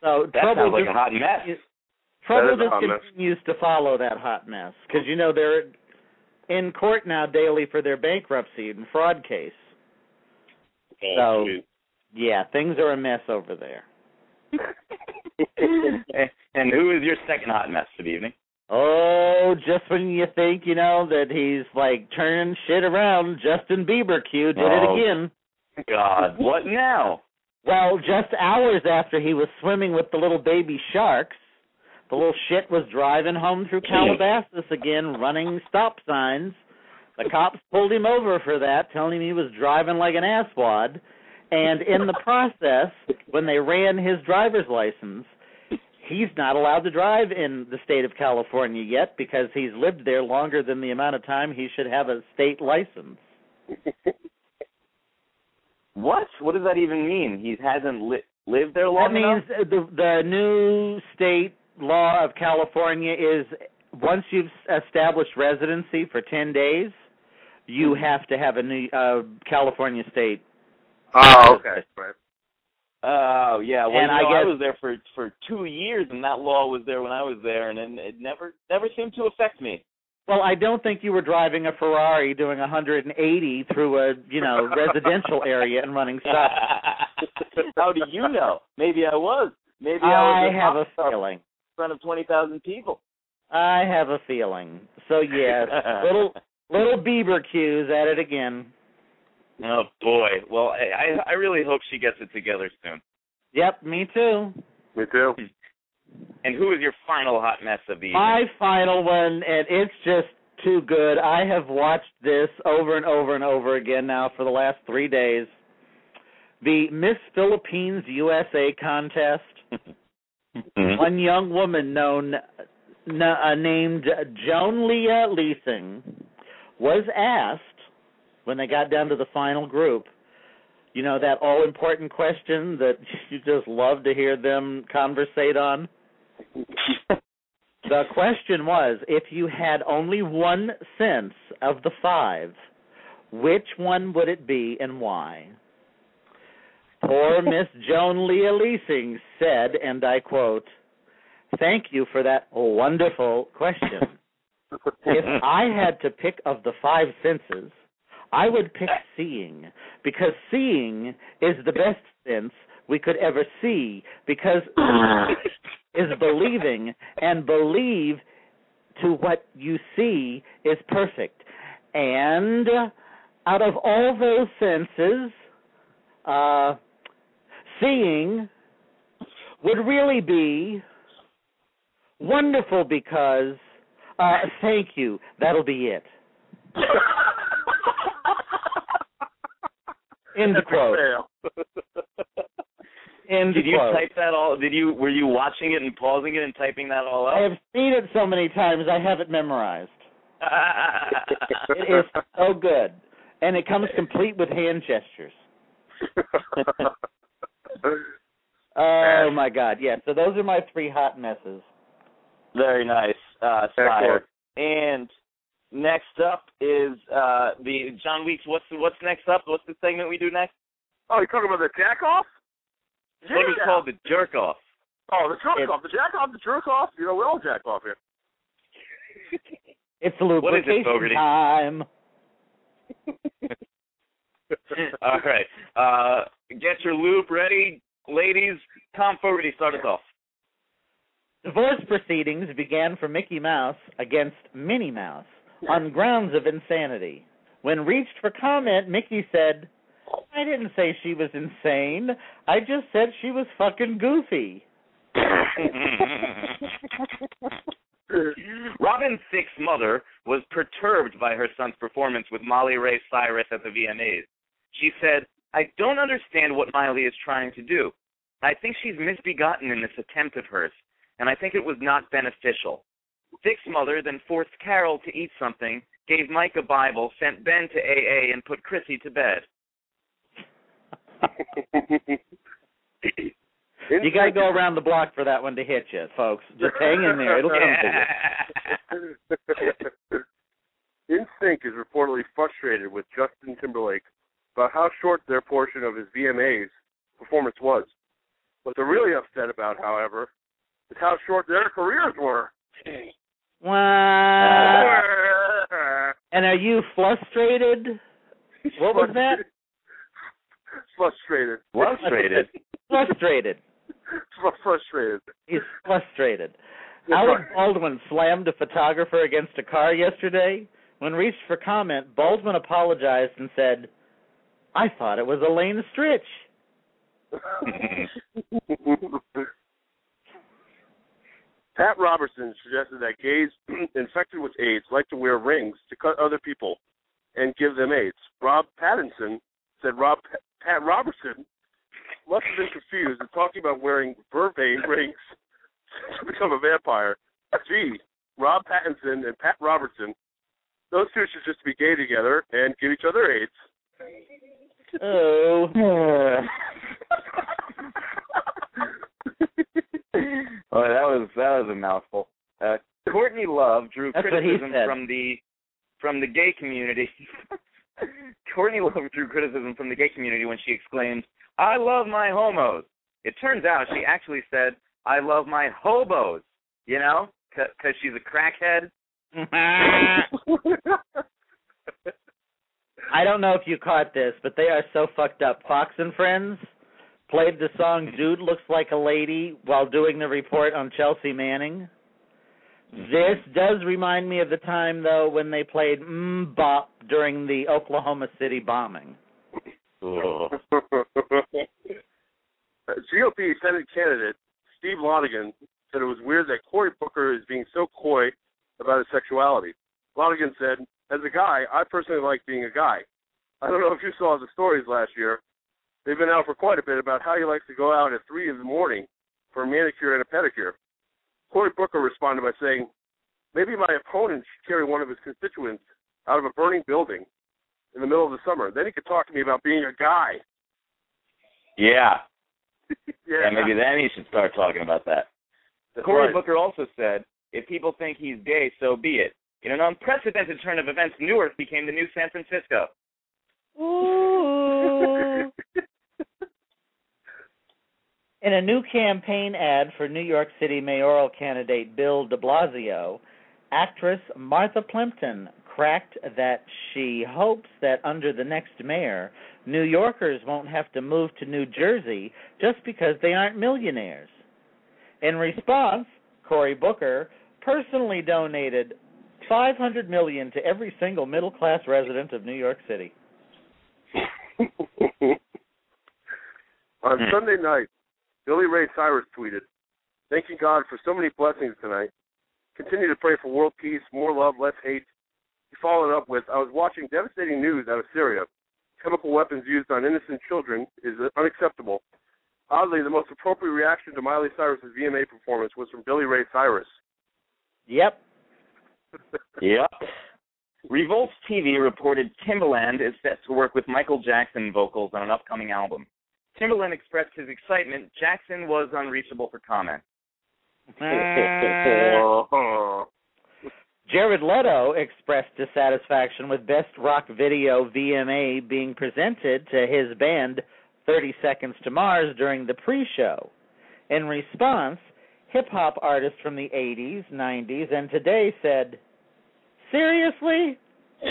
So That sounds like just, a hot mess. Trouble That is a just mess. continues to follow that hot mess because you know they're in court now daily for their bankruptcy and fraud case. Oh, So- geez. Yeah, things are a mess over there. and who is your second hot mess for the evening? Oh, just when you think you know that he's like turning shit around, Justin Bieber Q did it Oh. again. God, what now? Well, just hours after he was swimming with the little baby sharks, the little shit was driving home through Calabasas again, running stop signs. The cops pulled him over for that, telling him he was driving like an asswad. And in the process, when they ran his driver's license, he's not allowed to drive in the state of California yet because he's lived there longer than the amount of time he should have a state license. What? What does that even mean? He hasn't li- lived there long That long means enough. the the new state law of California is once you've established residency for 10 days, you have to have a new uh California state. Oh, okay. Right. Oh yeah, well And you I know, I guess- was there for for two years, and that law was there when I was there, and it, it never never seemed to affect me. Well, I don't think you were driving a Ferrari doing 180 through a, you know, residential area and running stop. How do you know? Maybe I was. Maybe I I was have a pop feeling. Front of twenty thousand people. I have a feeling. So yes, little little Bieber cues at it again. Oh boy. Well, I I really hope she gets it together soon. Yep, me too. Me too. And who is your final hot mess of the evening? My final one, and it's just too good. I have watched this over and over and over again now for the last three days. The Miss Philippines USA contest. Mhm. One young woman known uh, named Joan Leah Leasing was asked when they got down to the final group. You know that all important question that you just love to hear them conversate on. The question was if you had only one sense of the five, which one would it be and why? Poor Miss Joan Leah Leasing said, and I quote, Thank you for that wonderful question. if I had to pick of the five senses, I would pick seeing because seeing is the best sense we could ever see because is believing and believe to what you see is perfect. And out of all those senses, uh, seeing would really be wonderful because uh, thank you. That'll be it. End quote. End Did you quote. type that all? Did you were you watching it and pausing it and typing that all out? I have seen it so many times I have it memorized. It is so good. And it comes complete with hand gestures. Oh my god, yeah. So those are my three hot messes. Very nice, uh, Excellent. Sire. And next up is uh, the John Weeks. What's what's next up? What's the segment we do next? oh, you're talking about the jack off? What do we call the jerk off? Oh, the jerk off. The jack off, the jerk off. You know, we all jack off here. It's What is it, lubrication Fogarty? time. All right, uh, get your loop ready, ladies. Tom Fogarty, start us off. Divorce proceedings began for Mickey Mouse against Minnie Mouse on grounds of insanity. When reached for comment, Mickey said, I didn't say she was insane. I just said she was fucking goofy. Robin Thicke's mother was perturbed by her son's performance with Molly Ray Cyrus at the VMAs. She said, I don't understand what Miley is trying to do. I think she's misbegotten in this attempt of hers, and I think it was not beneficial. Thicke's mother then forced Carol to eat something, gave Mike a Bible, sent Ben to AA, and put Chrissy to bed. You got to go around the block for that one to hit you, folks. Just hang in there. It'll come to you. NSYNC is reportedly frustrated with Justin Timberlake about how short their portion of his VMAs performance was. What they're really upset about, however, is how short their careers were. Wow. and are you frustrated? What was that? Frustrated. Frustrated. Frustrated. Frustrated. He's frustrated. Alec Baldwin slammed a photographer against a car yesterday. When reached for comment, Baldwin apologized and said, I thought it was Elaine Stritch. Pat Robertson suggested that gays infected with AIDS like to wear rings to cut other people and give them AIDS. Rob Pattinson said Rob Pat Robertson must have been confused and talking about wearing vervain rings to become a vampire. Gee, Rob Pattinson and Pat Robertson, those two should just be gay together and give each other AIDS. Oh. oh, that was that was a mouthful. Uh, Courtney Love drew That's criticism from the from the gay community. Courtney Love drew criticism from the gay community when she exclaimed, "I love my homos." It turns out she actually said, "I love my hobos." You know, because she's a crackhead. I don't know if you caught this, but they are so fucked up. Fox and Friends played the song Dude Looks Like a Lady while doing the report on Chelsea Manning. This does remind me of the time, though, when they played Bop during the Oklahoma City bombing. Uh, Ugh. GOP Senate candidate Steve Lonegan said it was weird that Cory Booker is being so coy about his sexuality. Lonegan said, As a guy, I personally like being a guy. I don't know if you saw the stories last year. They've been out for quite a bit about how he likes to go out at 3 in the morning for a manicure and a pedicure. Cory Booker responded by saying, Maybe my opponent should carry one of his constituents out of a burning building in the middle of the summer. Then he could talk to me about being a guy. Yeah. yeah, Yeah, maybe then he should start talking about that. That's Cory right. Booker also said, if people think he's gay, so be it. In an unprecedented turn of events, Newark became the new San Francisco. Ooh. In a new campaign ad for New York City mayoral candidate Bill de Blasio, actress Martha Plimpton cracked that she hopes that under the next mayor, New Yorkers won't have to move to New Jersey just because they aren't millionaires. In response, Cory Booker personally donated 500 million to every single middle-class resident of New York City. On. Sunday night, Billy Ray Cyrus tweeted, Thanking God for so many blessings tonight. Continue to pray for world peace, more love, less hate. He followed up with, I was watching devastating news out of Syria. Chemical weapons used on innocent children is unacceptable. Oddly, the most appropriate reaction to Miley Cyrus's VMA performance was from Billy Ray Cyrus. Yep. Yep. Revolt TV reported Timbaland is set to work with Michael Jackson vocals on an upcoming album. Timbaland expressed his excitement. Jackson was unreachable for comment. Jared Leto expressed dissatisfaction with Best Rock Video VMA being presented to his band 30 Seconds to Mars during the pre-show. In response, hip hop artists from the 80s, 90s, and today said, "Seriously?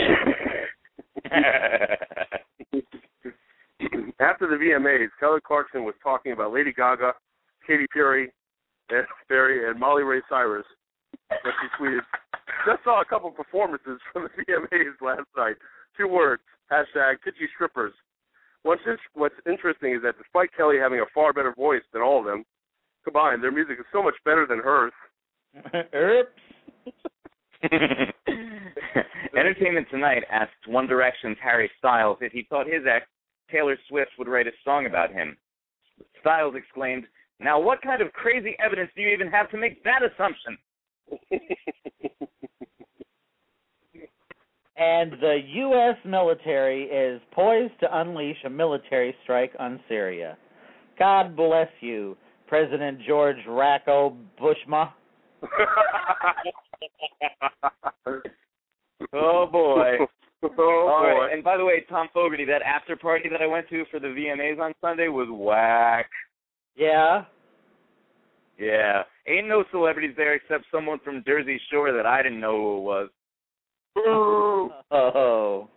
After the VMAs, Kelly Clarkson was talking about Lady Gaga, Katy Perry, and Perry, and Molly Ray Cyrus. But she tweeted, "Just saw a couple performances from the VMAs last night. Two words: hashtag pitchy strippers." What's in- what's interesting is that despite Kelly having a far better voice than all of them combined, their music is so much better than hers. Oops." Entertainment Tonight asked One Direction's Harry Styles if he thought his ex, Taylor Swift, would write a song about him. Styles exclaimed, Now what kind of crazy evidence do you even have to make that assumption? And the U.S. military is poised to unleash a military strike on Syria. God bless you, President George Racco Bushma. Oh boy. oh All boy. right. And by the way, Tom Fogarty, that after party that I went to for the VMAs on Sunday was whack. Yeah. Yeah. Ain't no celebrities there except someone from Jersey Shore that I didn't know who it was. Oh.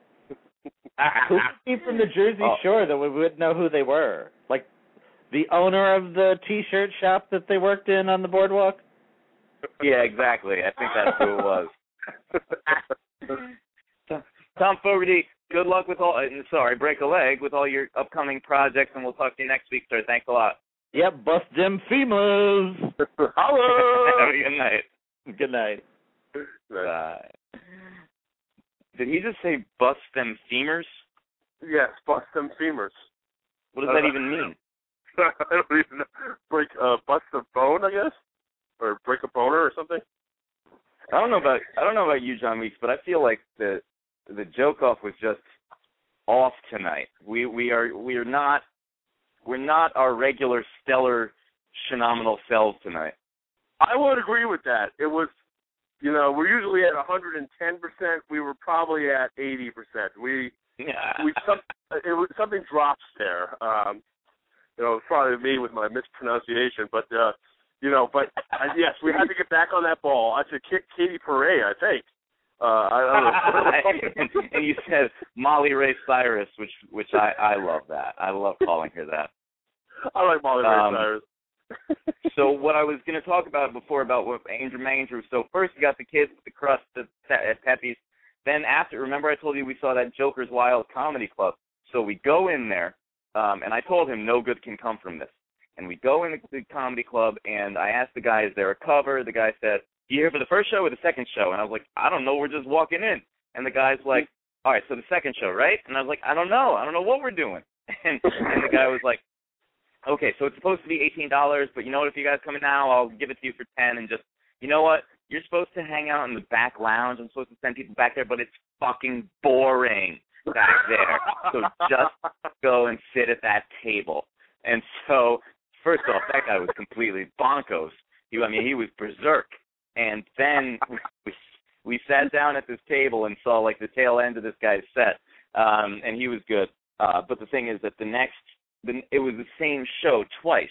Who be from the Jersey Oh. Shore that we wouldn't know who they were? Like the owner of the T-shirt shop that they worked in on the boardwalk. Yeah, exactly. I think that's who it was. Tom Fogarty, good luck with all. Uh, sorry, break a leg with all your upcoming projects, and we'll talk to you next week, sir. Thanks a lot. Yep, bust them femurs. Have a good night. Good night. Bye. Did he just say bust them femurs? yes, bust them femurs. What does that even mean? I don't even know. Break, uh, bust a bone, I guess, or break a boner or something. I don't know about I don't know about you, John Weeks, but I feel like the the joke off was just off tonight. We we are we are not we're not our regular stellar phenomenal selves tonight. I would agree with that. It was, you know, we're usually at 110 percent. We were probably at 80 percent. We Yeah. we some it was something drops there. Um, you know, it's probably me with my mispronunciation, but uh, you know, but uh, yes, we had to get back on that ball. I said kick Katie Perret, I think. Uh, I, and, and you said Molly Ray Cyrus, which which I I love that. I love calling her that. I like Molly Ray Um, Cyrus. So what I was going to talk about before about what Andrew Manger. So first you got the kids with the crust at, at Pepe's. Then after, remember I told you we saw that Joker's Wild Comedy Club. So we go in there, um, and I told him no good can come from this. And we go in the, the comedy club, and I asked the guy, "Is there a cover?" The guy said, "You here for the first show or the second show?" And I was like, "I don't know. We're just walking in." And the guy's like, "All right, so the second show, right?" And I was like, "I don't know. I don't know what we're doing." And and the guy was like, okay, so it's supposed to be eighteen dollars, but you know what? If you guys come in now, I'll give it to you for ten. And just, you know what? You're supposed to hang out in the back lounge. I'm supposed to send people back there, but it's fucking boring back there. So just go and sit at that table. And so, first off, that guy was completely bonkos. He, I mean, he was berserk. And then we we sat down at this table and saw like the tail end of this guy's set, um, and he was good. Uh, but the thing is that the next, the, it was the same show twice.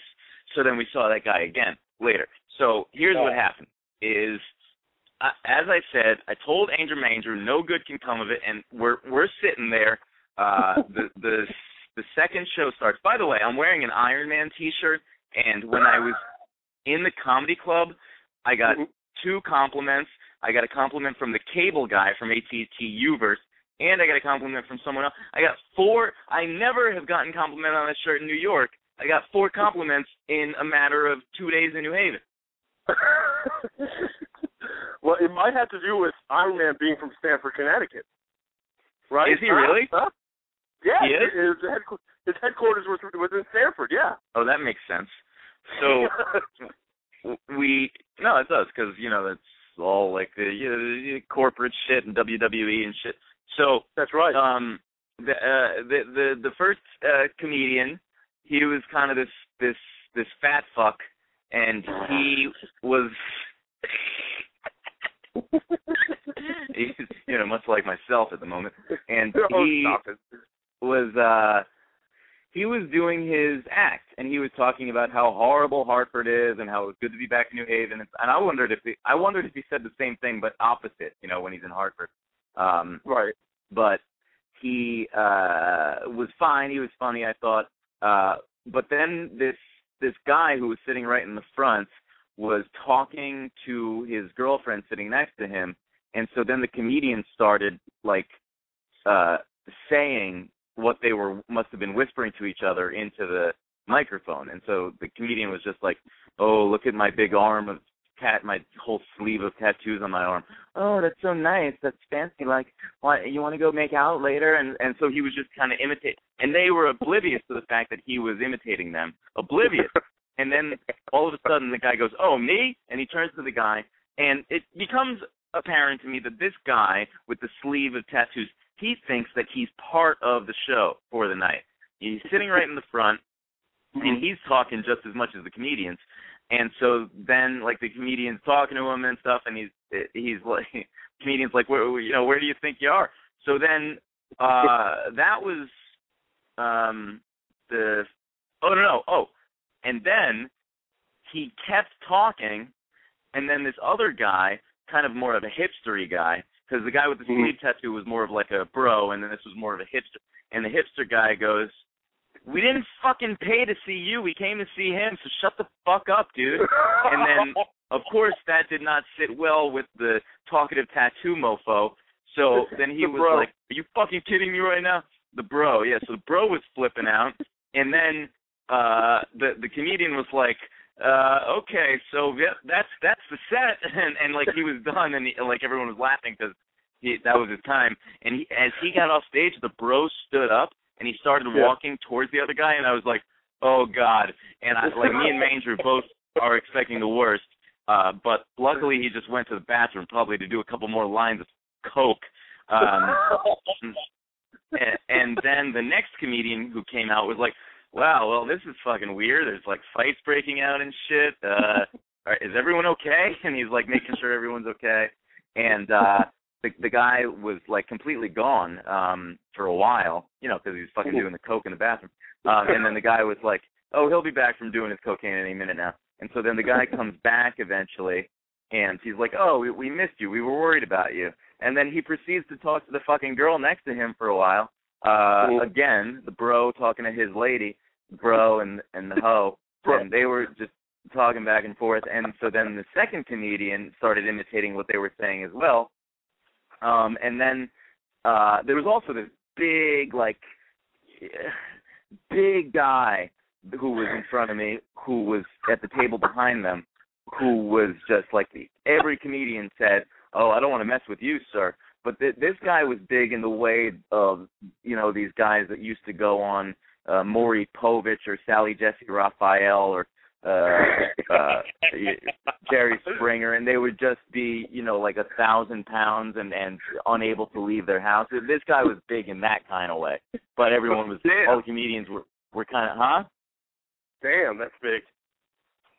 So then we saw that guy again later. So here's what happened: is uh, as I said, I told Andrew Manger no good can come of it, and we're we're sitting there. Uh, the the the second show starts. By the way, I'm wearing an Iron Man T-shirt, and when I was in the comedy club, I got mm-hmm. two compliments. I got a compliment from the cable guy from AT&T U-verse, and I got a compliment from someone else. I got four. I never have gotten compliment on this shirt in New York. I got four compliments in a matter of two days in New Haven. well, it might have to do with Iron Man being from Stamford, Connecticut. Right? Is he really? Huh? Yeah. He is? His, headqu- his headquarters was, was in Stamford, yeah. Oh, that makes sense. So we no, it does because you know that's all like the you know, corporate shit and WWE and shit. So That's right. um the uh the the the first uh comedian he was kind of this this this fat fuck and he was he's you know much like myself at the moment and oh, he. Was uh he was doing his act and he was talking about how horrible Hartford is and how it was good to be back in New Haven and, and I wondered if he I wondered if he said the same thing but opposite, you know, when he's in Hartford. Um Right. but he uh was fine, he was funny, I thought. Uh but then this this guy who was sitting right in the front was talking to his girlfriend sitting next to him and so then the comedian started like uh saying what they were must have been whispering to each other into the microphone. And so the comedian was just like oh look at my big arm of tat my whole sleeve of tattoos on my arm. Oh that's so nice. That's fancy. Like why you want to go make out later? And and so he was just kind of imitate and they were oblivious to the fact that he was imitating them. Oblivious. And then all of a sudden the guy goes oh me? And he turns to the guy and it becomes apparent to me that this guy with the sleeve of tattoos he thinks that he's part of the show for the night. He's sitting right in the front, and he's talking just as much as the comedians. And so then, like the comedians talking to him and stuff, and he's he's like comedian's like, where you know, where do you think you are? So then uh that was um the oh no no oh and then he kept talking and then this other guy kind of more of a hipstery guy because the guy with the Mhm. sleeve tattoo was more of like a bro and then this was more of a hipster and the hipster guy goes we didn't fucking pay to see you. We came to see him so shut the fuck up dude. And then of course that did not sit well with the talkative tattoo mofo. So then he The was bro. like are you fucking kidding me right now? The bro yeah so the bro was flipping out. And then uh the the comedian was like uh okay so yeah, that's that's the set and and like he was done and, he, and like everyone was laughing because he that was his time and he as he got off stage the bro stood up and he started Yeah. walking towards the other guy and I was like oh god and I like me and Manger both are expecting the worst uh but luckily he just went to the bathroom probably to do a couple more lines of coke um and, and then the next comedian who came out was like, "Wow, well, this is fucking weird. There's like fights breaking out and shit. Uh, all right, is everyone okay?" And he's like making sure everyone's okay. And uh, the the guy was like completely gone um, for a while, you know, because he was fucking doing the coke in the bathroom. Um, and then the guy was like, "Oh, he'll be back from doing his cocaine any minute now." And so then the guy comes back eventually, and he's like, "Oh, we, we missed you. We were worried about you." And then he proceeds to talk to the fucking girl next to him for a while. Uh again, the bro talking to his lady, bro and and the hoe, and they were just talking back and forth. And so then the second comedian started imitating what they were saying as well. Um and then uh there was also this big like big guy who was in front of me who was at the table behind them who was just like the every comedian said, "Oh, I don't want to mess with you, sir." But th- this guy was big in the way of you know these guys that used to go on uh, Maury Povich or Sally Jessy Raphael or uh, uh, Jerry Springer, and they would just be you know like a thousand pounds and and unable to leave their house. This guy was big in that kind of way, but everyone was Damn. all the comedians were were kind of huh. Damn, that's big.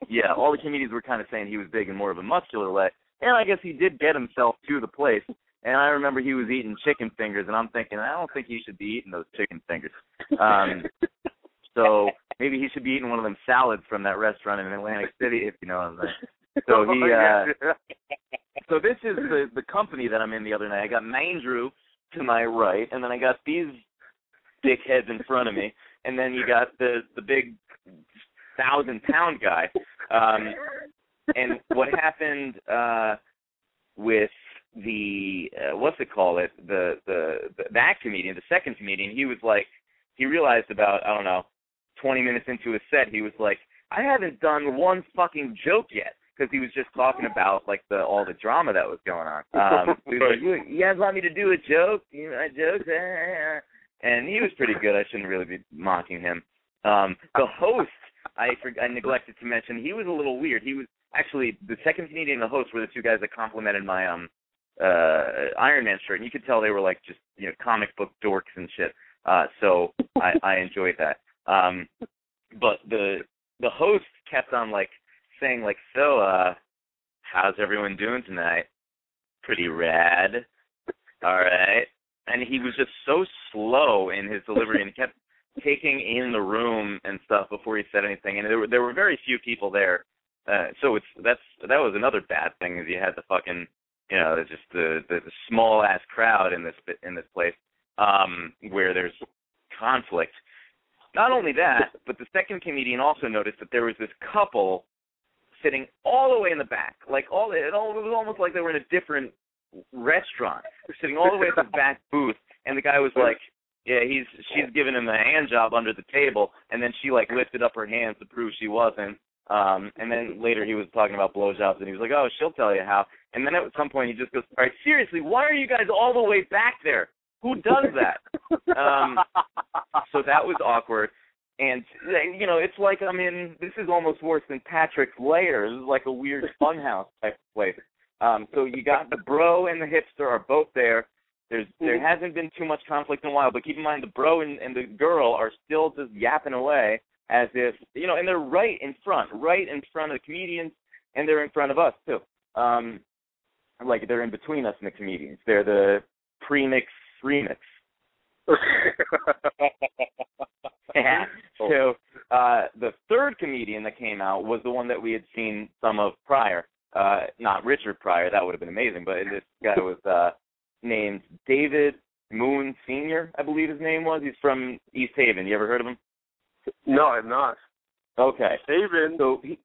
yeah, all the comedians were kind of saying he was big in more of a muscular way. And I guess he did get himself to the place. And I remember he was eating chicken fingers, and I'm thinking, I don't think he should be eating those chicken fingers. Um, so maybe he should be eating one of them salads from that restaurant in Atlantic City, if you know what I'm saying. So he, uh, so this is the the company that I'm in the other night. I got Mandrew to my right, and then I got these dickheads in front of me, and then you got the the big thousand pound guy. Um, and what happened uh, with the uh, what's it called it the, the the that comedian the second comedian he was like he realized about I don't know twenty minutes into his set he was like I haven't done one fucking joke yet because he was just talking about like the all the drama that was going on. Um, he was like, you, you guys want me to do a joke? You know, a joke? And he was pretty good. I shouldn't really be mocking him. Um, the host, I I neglected to mention, he was a little weird. He was actually the second comedian and the host were the two guys that complimented my um uh Iron Man shirt, and you could tell they were like just you know comic book dorks and shit. Uh, so I, I enjoyed that. Um, but the the host kept on like saying like, so uh, how's everyone doing tonight? Pretty rad. All right. And he was just so slow in his delivery, and he kept taking in the room and stuff before he said anything. And there were there were very few people there, uh, so it's that's that was another bad thing is you had the fucking you know it's just the the, the small ass crowd in this in this place um, where there's conflict. Not only that, but the second comedian also noticed that there was this couple sitting all the way in the back, like all it, all, it was almost like they were in a different restaurant. Sitting all the way at the back booth, and the guy was like, "Yeah, he's she's giving him a hand job under the table," and then she like lifted up her hands to prove she wasn't. Um, and then later he was talking about blowjobs, and he was like, "Oh, she'll tell you how." And then at some point he just goes, "All right, seriously, why are you guys all the way back there? Who does that?" um, so that was awkward. And you know, it's like I'm in. This is almost worse than Patrick's Lair. This is like a weird funhouse type of place. Um, so you got the bro and the hipster are both there. There's there hasn't been too much conflict in a while, but keep in mind the bro and, and the girl are still just yapping away as if you know, and they're right in front, right in front of the comedians, and they're in front of us too. Um, like they're in between us and the comedians. They're the premix remix. yeah. So uh the third comedian that came out was the one that we had seen some of prior. Uh not Richard Pryor, that would have been amazing, but this guy was uh named David Moon Senior, I believe his name was. He's from East Haven. You ever heard of him? No, I'm not. Okay. David. So he,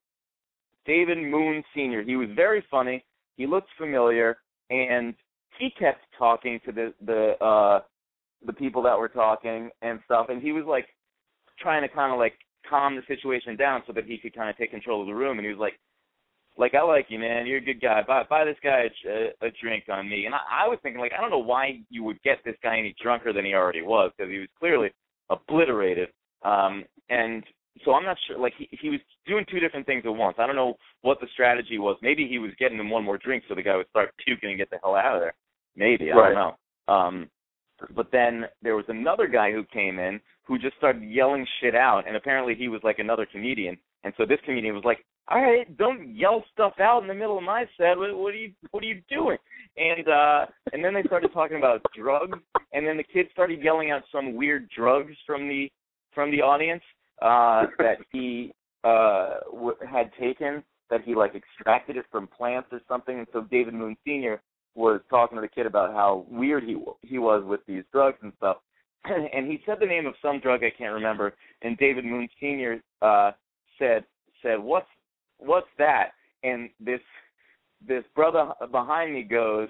David Moon Senior. He was very funny. He looked familiar, and he kept talking to the the uh the people that were talking and stuff. And he was like trying to kind of like calm the situation down so that he could kind of take control of the room. And he was like, like I like you, man. You're a good guy. Buy buy this guy a, a drink on me. And I, I was thinking, like, I don't know why you would get this guy any drunker than he already was because he was clearly obliterated. Um, and so I'm not sure. Like he he was doing two different things at once. I don't know what the strategy was. Maybe he was getting him one more drink so the guy would start puking and get the hell out of there. Maybe I Right. don't know. Um, but then there was another guy who came in who just started yelling shit out, and apparently he was like another comedian. And so this comedian was like, "All right, don't yell stuff out in the middle of my set. What, what are you What are you doing?" And uh, and then they started talking about drugs, and then the kid started yelling out some weird drugs from the from the audience uh, that he uh, w- had taken, that he like extracted it from plants or something. And so David Moon Senior was talking to the kid about how weird he w- he was with these drugs and stuff. and he said the name of some drug I can't remember, and David Moon Senior uh, said said what's what's that? And this this brother behind me goes,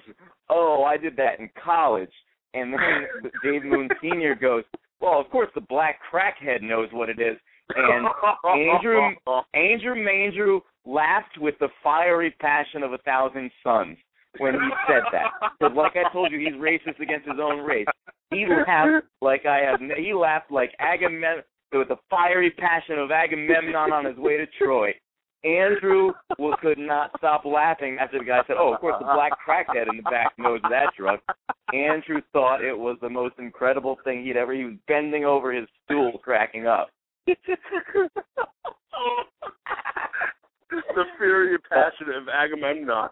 oh, I did that in college. And then Dave Moon Senior goes, well, of course the black crackhead knows what it is. And Andrew Andrew Mandrew laughed with the fiery passion of a thousand suns when he said that. Because, like I told you, he's racist against his own race. He laughed like I have. He laughed like Agamemnon with the fiery passion of Agamemnon on his way to Troy. Andrew could not stop laughing after the guy said, "Oh, of course, the black crackhead in the back knows that drug." Andrew thought it was the most incredible thing he'd ever. He was bending over his stool, cracking up. the fury and passion of Agamemnon.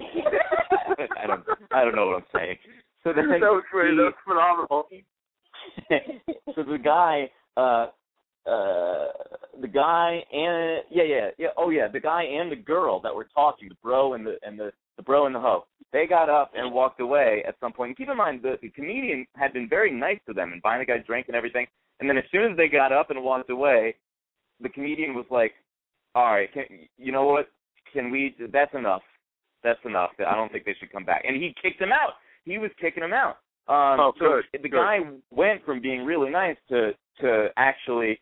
I don't. I don't know what I'm saying. So then that was great. he- That was phenomenal. so the guy, uh, uh, the guy and yeah, yeah, yeah. Oh yeah, the guy and the girl that were talking, the bro and the and the the bro and the hoe. They got up and walked away at some point. And keep in mind, the, the comedian had been very nice to them and buying the guy drink and everything. And then as soon as they got up and walked away, the comedian was like, "All right, can, you know what? Can we? That's enough. That's enough. I don't think they should come back." And he kicked him out. He was kicking him out. Um, Oh, so good, the good. guy went from being really nice to to actually,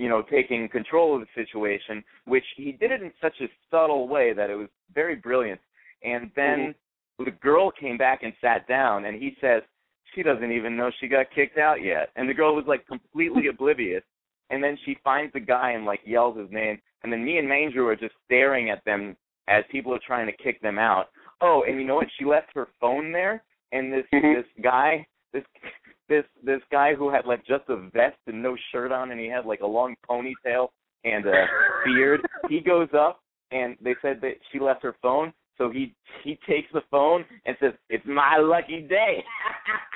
you know, taking control of the situation, which he did it in such a subtle way that it was very brilliant. And then the girl came back and sat down, and he says she doesn't even know she got kicked out yet, and the girl was like completely oblivious. And then she finds the guy and like yells his name, and then me and Manger are just staring at them as people are trying to kick them out. Oh, and you know what? She left her phone there, and this Mhm. this guy, this this this guy who had like just a vest and no shirt on, and he had like a long ponytail and a beard. He goes up, and they said that she left her phone. So he he takes the phone and says, "It's my lucky day,"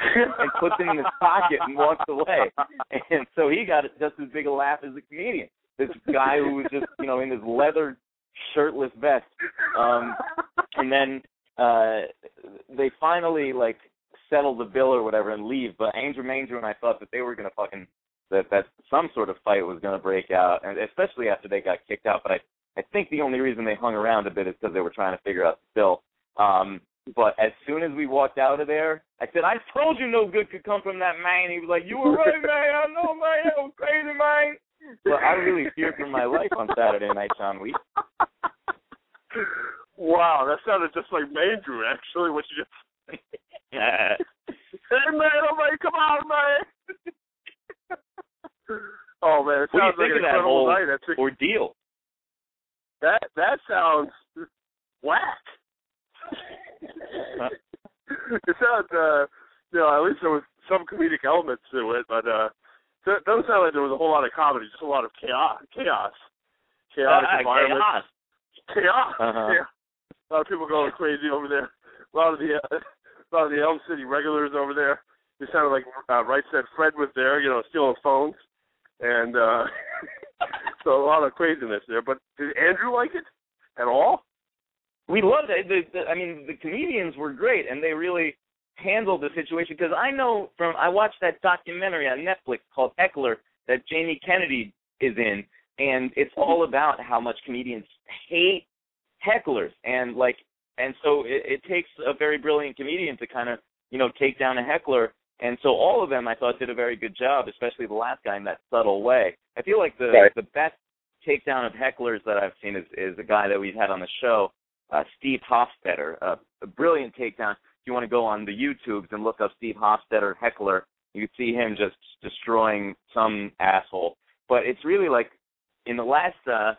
and puts it in his pocket and walks away. And so he got just as big a laugh as the comedian. This guy who was just you know in his leather shirtless vest. Um, and then uh they finally like settle the bill or whatever and leave. But Andrew Manger and I thought that they were gonna fucking that that some sort of fight was gonna break out, and especially after they got kicked out. But I I think the only reason they hung around a bit is because they were trying to figure out the bill. Um, but as soon as we walked out of there, I said, "I told you no good could come from that man." He was like, "You were right, man. I know, man. That was crazy, man." But I really feared for my life on Saturday night, Sean Wheat. wow, that sounded just like Mandrew, actually. What you just. hey man, I'm like, come on, man. oh man, it What do you sounds like an incredible whole night. That's ordeal? that that sounds whack. it sounds uh you know, at least there was some comedic elements to it, but uh it doesn't sound like there was a whole lot of comedy, just a lot of chaos chaos. Chaotic Ah, environment. chaos. Chaos. Uh-huh. Yeah. A lot of people going crazy over there. a lot of the uh, a lot the Elm City regulars over there. It sounded like uh, Right Said Fred was there, you know, stealing phones, and uh so a lot of craziness there. But did Andrew like it at all? We loved it. The, the, I mean, the comedians were great, and they really handled the situation. Because I know from I watched that documentary on Netflix called Heckler that Jamie Kennedy is in, and it's all about how much comedians hate hecklers, and like, and so it, it takes a very brilliant comedian to kind of you know take down a heckler. And so all of them, I thought, did a very good job, especially the last guy in that subtle way. I feel like the right. the best takedown of hecklers that I've seen is is a guy that we've had on the show, uh, Steve Hofstetter. Uh, a brilliant takedown. If you want to go on the YouTubes and look up Steve Hofstetter heckler, you can see him just destroying some asshole. But it's really like in the last uh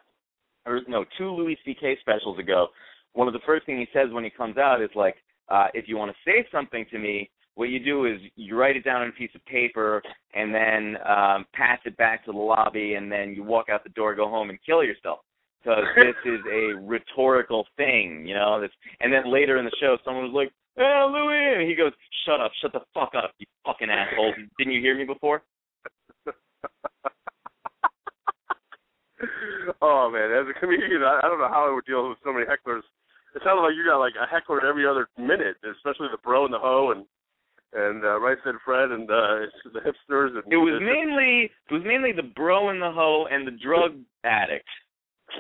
or no, two Louis C.K. specials ago, one of the first things he says when he comes out is like, uh, if you want to say something to me, what you do is you write it down on a piece of paper and then um, pass it back to the lobby, and then you walk out the door, go home, and kill yourself. Because this is a rhetorical thing, you know. This, and then later in the show, someone was like, "Oh, Louis," and he goes, "Shut up, shut the fuck up, you fucking asshole! Didn't you hear me before?" oh man, as a comedian, I, I don't know how I would deal with so many hecklers. It sounded like you got like a heckler every other minute, especially the bro and the hoe and and uh, right said Fred and uh, the hipsters. And It was mainly it was mainly the bro and the hoe and the drug addict.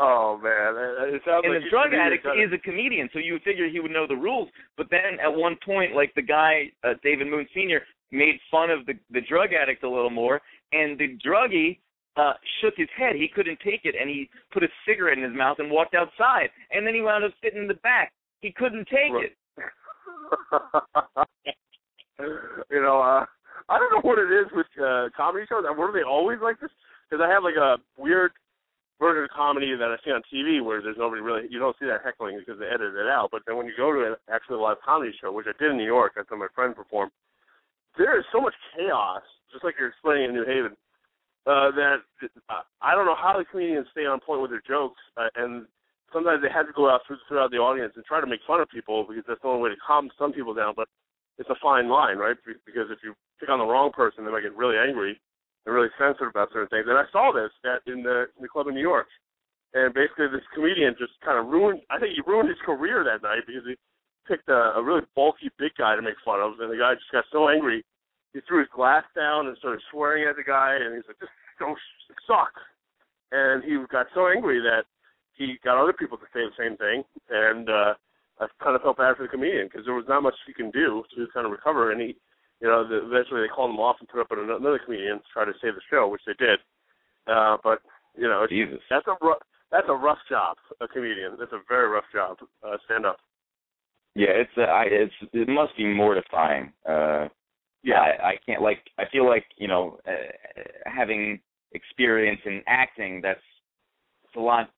oh man, it sounds and like the drug addict is a comedian, so you would figure he would know the rules. But then at one point, like the guy uh, David Moon Sr. made fun of the the drug addict a little more, and the druggie uh shook his head. He couldn't take it, and he put a cigarette in his mouth and walked outside. And then he wound up sitting in the back. He couldn't take Right. it. you know, uh, I don't know what it is with uh, comedy shows. Were they always like this? Because I have like a weird version of comedy that I see on TV where there's nobody really, you don't see that heckling because they edited it out. But then when you go to an actually a live comedy show, which I did in New York, I saw my friend perform, there is so much chaos, just like you're explaining in New Haven, uh, that uh, I don't know how the comedians stay on point with their jokes. Uh, and sometimes they had to go out through, throughout the audience and try to make fun of people because that's the only way to calm some people down. But it's a fine line, right? Because if you pick on the wrong person, they might get really angry and really sensitive about certain things. And I saw this at, in the in the club in New York, and basically this comedian just kind of ruined. I think he ruined his career that night because he picked a, a really bulky big guy to make fun of, and the guy just got so angry, he threw his glass down and started swearing at the guy, and he's like, "This don't suck," and he got so angry that he got other people to say the same thing, and uh, I kind of felt bad for the comedian because there was not much he can do to kind of recover, and he, you know, the, eventually they called him off and put up another comedian to try to save the show, which they did. Uh, but you know, Jesus. that's a rough, that's a rough job, a comedian. That's a very rough job, uh, stand up. Yeah, it's uh, I it's it must be mortifying. Uh Yeah. I, I can't like I feel like, you know, uh, having experience in acting that's it's a lot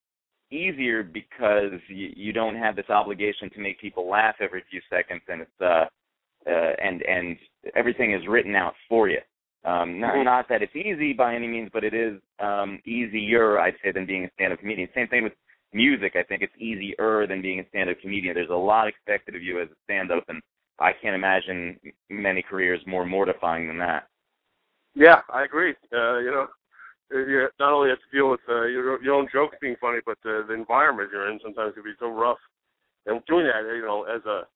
easier because you, you don't have this obligation to make people laugh every few seconds and it's uh uh and and everything is written out for you. Um not not that it's easy by any means, but it is um easier I'd say than being a stand up comedian. Same thing with music, I think it's easier than being a stand-up comedian. There's a lot expected of you as a stand-up, and I can't imagine many careers more mortifying than that. Yeah, I agree. Uh, you know, uh, you not only have to deal with uh, your your own jokes being funny, but uh, the environment you're in sometimes can be so rough. And doing that, you know, as a,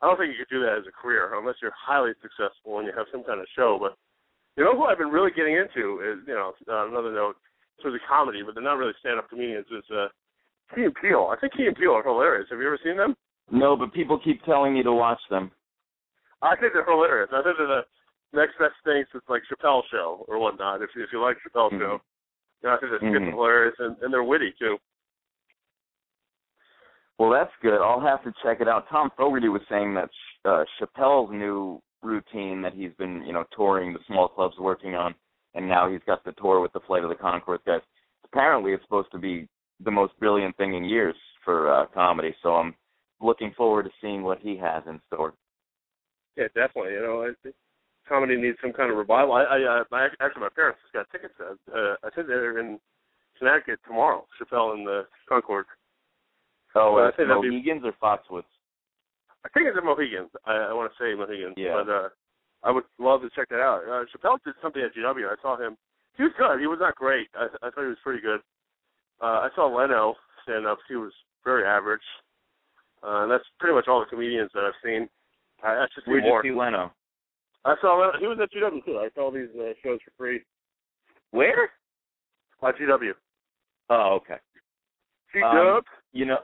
I don't think you could do that as a career unless you're highly successful and you have some kind of show. But you know who I've been really getting into is, you know, uh, another note, sort of comedy, but they're not really stand-up comedians. Is uh, Key and Peele. I think Key and Peele are hilarious. Have you ever seen them? No, but people keep telling me to watch them. I think they're hilarious. I think they're the next best thing to like Chappelle show or whatnot. If if you like Chappelle Mhm. show, you know, I think they're Mhm. hilarious and, and they're witty too. Well, that's good. I'll have to check it out. Tom Fogerty was saying that uh, Chappelle's new routine that he's been, you know, touring the small clubs working on, and now he's got the tour with the Flight of the Conchords guys. Apparently, it's supposed to be the most brilliant thing in years for uh, comedy. So I'm looking forward to seeing what he has in store. Yeah, definitely. You know, I think comedy needs some kind of revival. I, I, uh, my actually my parents just got tickets. Uh, uh, I think they're in Connecticut tomorrow. Chappelle and the Concord. Oh, So uh, I think that'd be- Mohegans or Foxwoods? I think it's a Mohegans. I, I want to say Mohegans. Yeah. But uh, I would love to check that out. Uh, Chappelle did something at GW. I saw him. He was good. He was not great. I, I thought he was pretty good. Uh, I saw Leno stand up. He was very average. Uh, and that's pretty much all the comedians that I've seen. I, I just see Where'd more. you see Leno? I saw Leno. He was at GW too. I saw these uh, shows for free Where? at GW. Oh, okay. GW. Um, You know,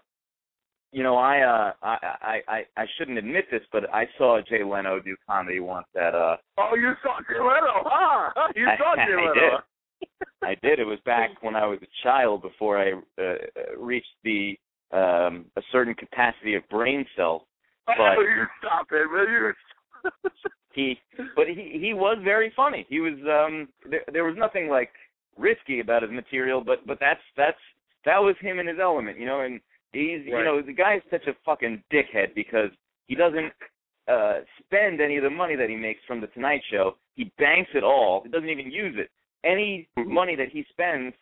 you know, I uh, I I I I shouldn't admit this, but I saw Jay Leno do comedy once at uh. oh, you saw Jay Leno, huh? You I- saw Jay I Leno. did. I did. It was back when I was a child, before I uh, reached the um a certain capacity of brain cells. But- oh, you stop it, man. You. He, but he he was very funny. He was um there there was nothing like risky about his material, but but that's that's that was him in his element, you know. And he's you know the guy is such a fucking dickhead because he doesn't uh spend any of the money that he makes from the Tonight Show. He banks it all. He doesn't even use it. Any Mhm. money that he spends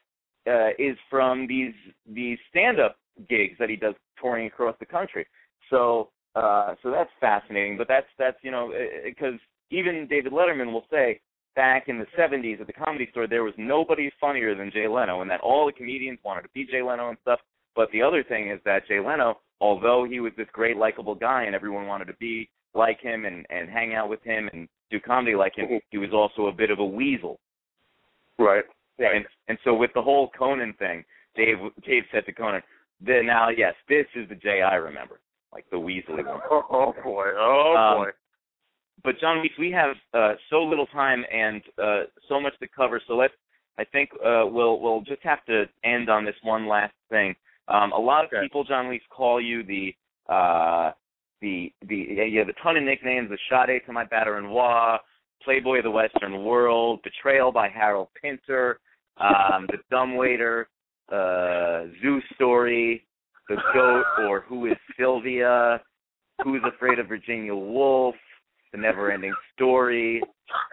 uh is from these these stand up gigs that he does touring across the country. So uh so that's fascinating, but that's that's you know because even David Letterman will say back in the 70s at the comedy store there was nobody funnier than Jay Leno and that all the comedians wanted to be Jay Leno and stuff. But the other thing is that Jay Leno, although he was this great likable guy and everyone wanted to be like him and and hang out with him and do comedy like him, Mhm. he was also a bit of a weasel. Right. Right. And and so with the whole Conan thing, Dave Dave said to Conan, "Then now yes, this is the Jay I remember, like the weaselly one." Oh, boy. Oh Um, boy. But John Weeks, we have uh, so little time and uh, so much to cover, so let's. I think uh, we'll we'll just have to end on this one last thing. Um, a lot of Okay. people, John Weeks, call you the uh, the the yeah, you have a ton of nicknames: the Sade to my Batter-en-Noir, Playboy of the Western World, Betrayal by Harold Pinter, um, the Dumbwaiter, uh, Zoo Story, the Goat, or Who is Sylvia, Who's Afraid of Virginia Woolf, The Never Ending Story,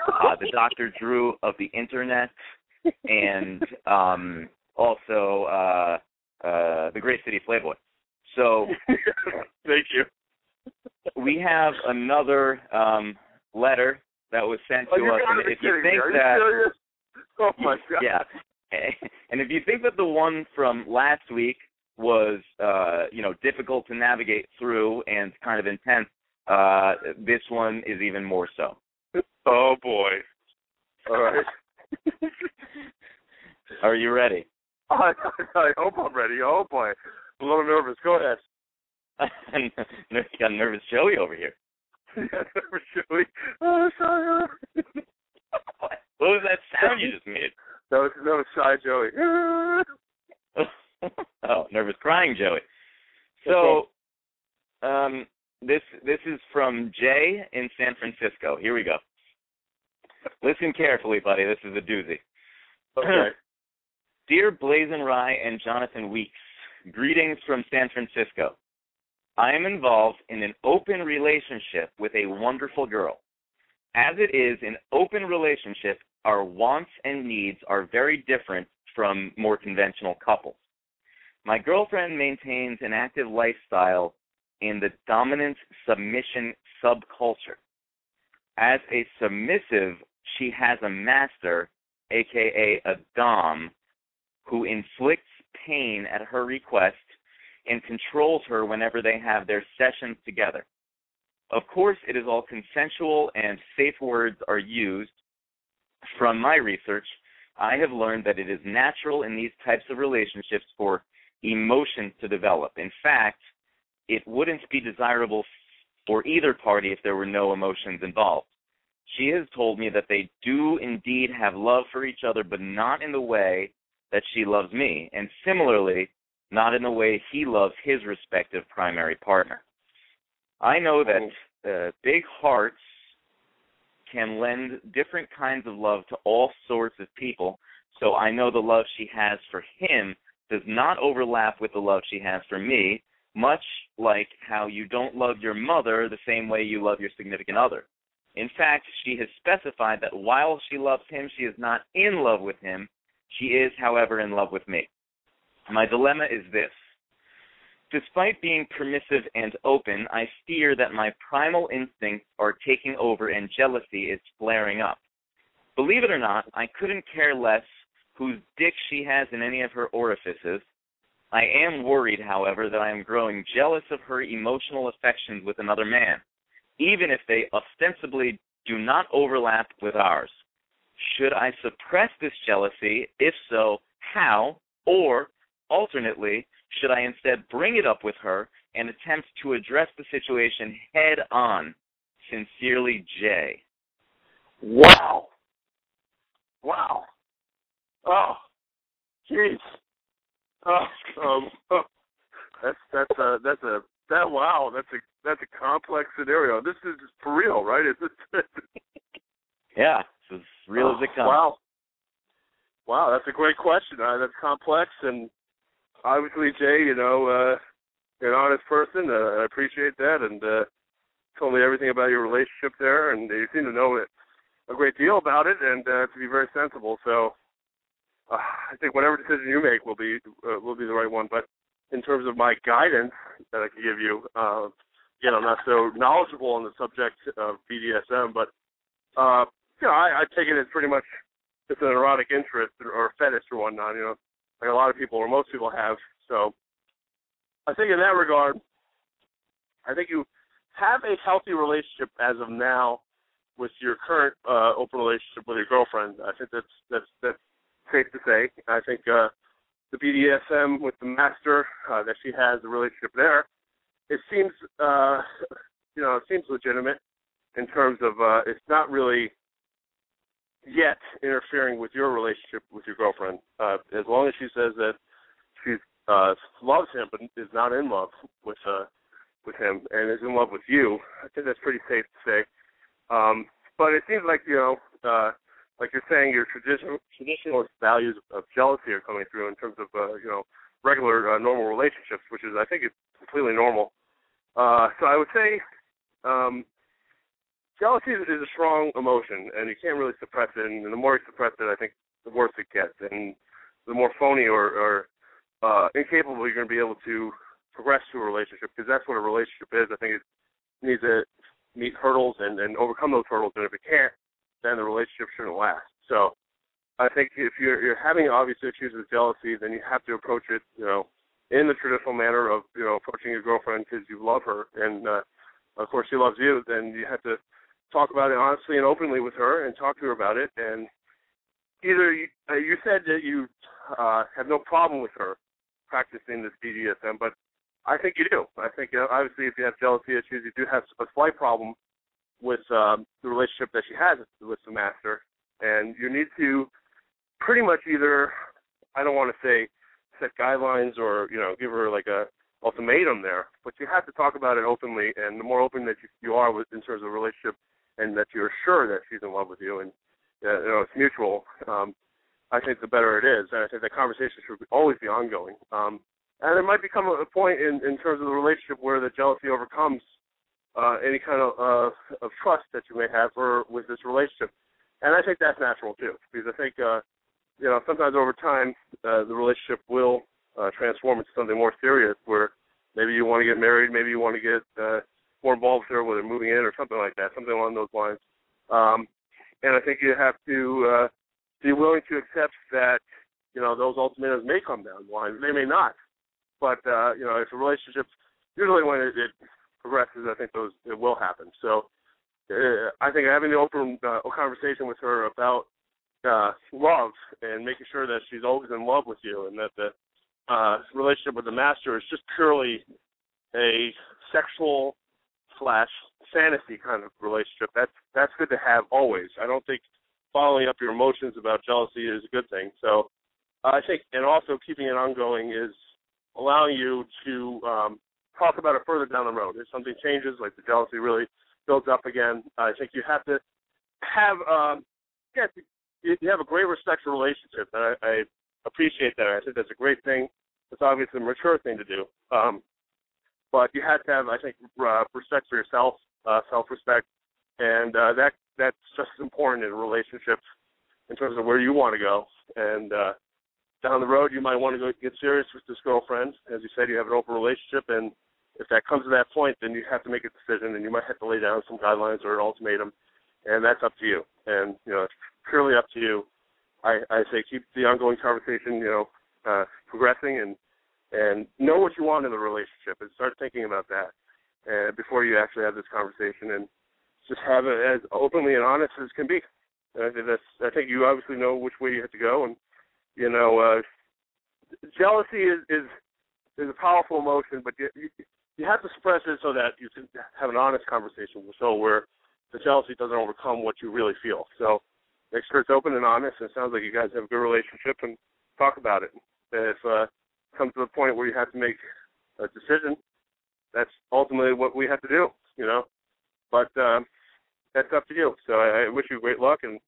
uh, the Dr. Drew of the Internet, and um, also uh, uh, the Great City Playboy. So Thank you. we have another um, letter that was sent Oh, to you us, and if you think Are you that serious? Oh my god. yeah. And if you think that the one from last week was uh, you know, difficult to navigate through and kind of intense, uh this one is even more so. Oh boy. All right. Are you ready? I, I hope I'm ready. Oh boy. I'm a little nervous. Go ahead. you got a nervous Joey over here. Never should we? Oh, sorry. What was that sound you just made? That was that was shy Joey. oh, nervous crying Joey. So um this this is from Jay in San Francisco. Here we go. Listen carefully, buddy. This is a doozy. Okay. Dear BlazinRy and Jonathan Weeks, greetings from San Francisco. I am involved in an open relationship with a wonderful girl. As it is an open relationship, our wants and needs are very different from more conventional couples. My girlfriend maintains an active lifestyle in the dominance submission subculture. As a submissive, she has a master, aka a Dom, who inflicts pain at her request and controls her whenever they have their sessions together. Of course, it is all consensual and safe words are used. From my research, I have learned that it is natural in these types of relationships for emotions to develop. In fact, it wouldn't be desirable for either party if there were no emotions involved. She has told me that they do indeed have love for each other, but not in the way that she loves me, and similarly, not in the way he loves his respective primary partner. I know that uh, big hearts can lend different kinds of love to all sorts of people, so I know the love she has for him does not overlap with the love she has for me, much like how you don't love your mother the same way you love your significant other. In fact, she has specified that while she loves him, she is not in love with him. She is, however, in love with me. My dilemma is this. Despite being permissive and open, I fear that my primal instincts are taking over and jealousy is flaring up. Believe it or not, I couldn't care less whose dick she has in any of her orifices. I am worried, however, that I am growing jealous of her emotional affections with another man, even if they ostensibly do not overlap with ours. Should I suppress this jealousy? If so, how? Or, alternately, should I instead bring it up with her and attempt to address the situation head on? Sincerely, Jay. Wow. Wow. Oh, jeez. Oh, um, oh, that's that's a that's a that wow. That's a that's a complex scenario. This is for real, right? Is this? yeah, it's as real oh, as it comes. Wow. Wow, that's a great question. Uh, that's complex, and obviously, Jay, you know, uh, you're an honest person. Uh, I appreciate that, and uh, told me everything about your relationship there, and you seem to know it a great deal about it, and uh, to be very sensible. So, uh, I think whatever decision you make will be uh, will be the right one. But in terms of my guidance that I can give you, uh, again, I'm not so knowledgeable on the subject of BDSM, but uh, you know, I, I take it as pretty much it's an erotic interest or, fetish or whatnot. You know, like a lot of people or most people have. So, I think in that regard, I think you have a healthy relationship as of now with your current uh, open relationship with your girlfriend. I think that's that's that's safe to say. I think uh, the BDSM with the master uh, that she has, the relationship there, it seems uh, you know it seems legitimate in terms of uh, it's not really yet interfering with your relationship with your girlfriend. Uh, as long as she says that she uh, loves him but is not in love with uh, with him and is in love with you, I think that's pretty safe to say. Um, but it seems like you know, uh, like you're saying, your traditional traditionalist values of jealousy are coming through in terms of uh, you know regular uh, normal relationships, which is I think is completely normal. Uh, so I would say um, jealousy is, is a strong emotion, and you can't really suppress it. And the more you suppress it, I think the worse it gets, and the more phony or, or uh, incapable you're going to be able to progress to a relationship, because that's what a relationship is. I think it needs to meet hurdles and, and overcome those hurdles, and if it can't, then the relationship shouldn't last. So I think if you're you're having obvious issues with jealousy, then you have to approach it, you know, in the traditional manner of you know approaching your girlfriend because you love her, and uh, of course she loves you. Then you have to talk about it honestly and openly with her, and talk to her about it. And either you, uh, you said that you uh, have no problem with her practicing this BDSM, but I think you do. I think uh, obviously if you have jealousy issues, you do have a slight problem with um, the relationship that she has with the master, and you need to pretty much either I don't want to say set guidelines or you know give her like a ultimatum there, but you have to talk about it openly, and the more open that you, you are with, in terms of the relationship, and that you're sure that she's in love with you, and uh, you know it's mutual. Um, I think the better it is, and I think that conversation should always be ongoing. Um, and there might become a point in, in terms of the relationship where the jealousy overcomes uh, any kind of uh, of trust that you may have for with this relationship, and I think that's natural too, because I think uh, you know sometimes over time uh, the relationship will uh, transform into something more serious, where maybe you want to get married, maybe you want to get uh, more involved with her, whether moving in or something like that, something along those lines. Um, and I think you have to uh, be willing to accept that you know those ultimatums may come down the line, they may not, but uh, you know, if a relationship usually when it, it progresses, I think those it will happen. So uh, I think having the open uh, conversation with her about uh, love and making sure that she's always in love with you, and that the uh, relationship with the master is just purely a sexual slash fantasy kind of relationship. That's that's good to have always. I don't think following up your emotions about jealousy is a good thing. So I think, and also keeping it ongoing is allowing you to um, talk about it further down the road. If something changes, like the jealousy really builds up again, I think you have to have um, yeah, you have a great respectful relationship, and I, I appreciate that. I think that's a great thing. It's obviously a mature thing to do. Um, but you have to have, I think, uh, respect for yourself, uh, self-respect, and uh, that that's just as important in a relationship in terms of where you want to go. And uh, down the road you might want to go get serious with this girlfriend. As you said, you have an open relationship, and if that comes to that point, then you have to make a decision, and you might have to lay down some guidelines or an ultimatum, and that's up to you. And you know, it's purely up to you. I, I say keep the ongoing conversation, you know, uh, progressing, and and know what you want in the relationship, and start thinking about that uh, before you actually have this conversation, and just have it as openly and honest as can be. And I think that's. I think you obviously know which way you have to go, and you know, uh, jealousy is is is a powerful emotion, but you, you you have to suppress it so that you can have an honest conversation. So where the jealousy doesn't overcome what you really feel. So make sure it's open and honest. And it sounds like you guys have a good relationship, and talk about it. If uh, comes to the point where you have to make a decision, that's ultimately what we have to do. You know, but um, that's up to you. So I, I wish you great luck, and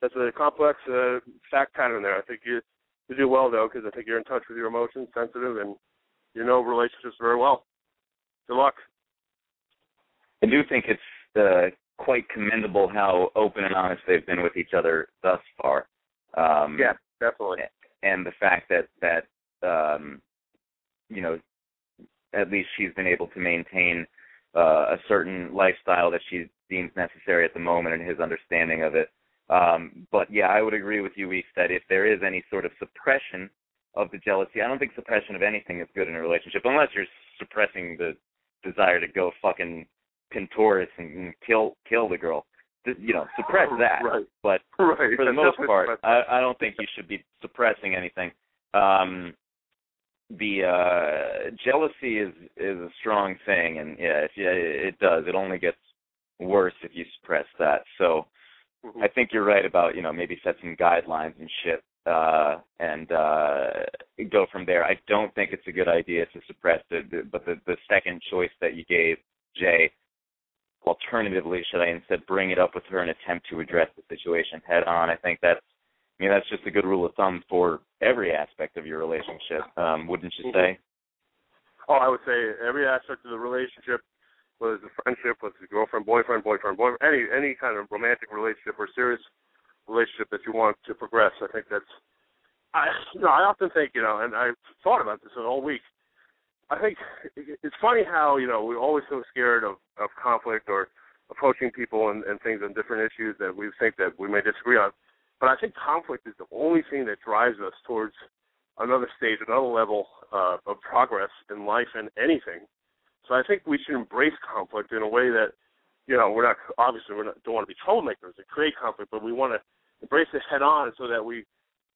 that's a complex uh, fact pattern there. I think you you do well though, because I think you're in touch with your emotions, sensitive, and you know relationships very well. Good luck. I do think it's uh, quite commendable how open and honest they've been with each other thus far. Um, yeah, definitely. And the fact that that um, you know, at least she's been able to maintain uh, a certain lifestyle that she deems necessary at the moment, and his understanding of it. Um, but yeah, I would agree with you, Weeks, that if there is any sort of suppression of the jealousy, I don't think suppression of anything is good in a relationship, unless you're suppressing the desire to go fucking Pintoris and kill kill the girl. You know, suppress that. Right. But right. for the most part, I, I don't think you should be suppressing anything. Um, the uh jealousy is is a strong thing and yeah if you, it does it only gets worse if you suppress that so mm-hmm. i think you're right about you know maybe set some guidelines and shit uh and uh go from there i don't think it's a good idea to suppress it but the the second choice that you gave jay alternatively should i instead bring it up with her and attempt to address the situation head on i think that's I mean, that's just a good rule of thumb for every aspect of your relationship, um, wouldn't you say? Oh, I would say every aspect of the relationship, whether it's a friendship, whether it's a girlfriend, boyfriend, boyfriend, boyfriend, any any kind of romantic relationship or serious relationship that you want to progress. I think that's, I you know, I often think, you know, and I've thought about this all week. I think it's funny how you know we're always so scared of of conflict or approaching people and, and things on different issues that we think that we may disagree on but I think conflict is the only thing that drives us towards another stage, another level uh, of progress in life and anything. So I think we should embrace conflict in a way that, you know, we're not obviously we don't want to be troublemakers and create conflict, but we want to embrace it head on so that we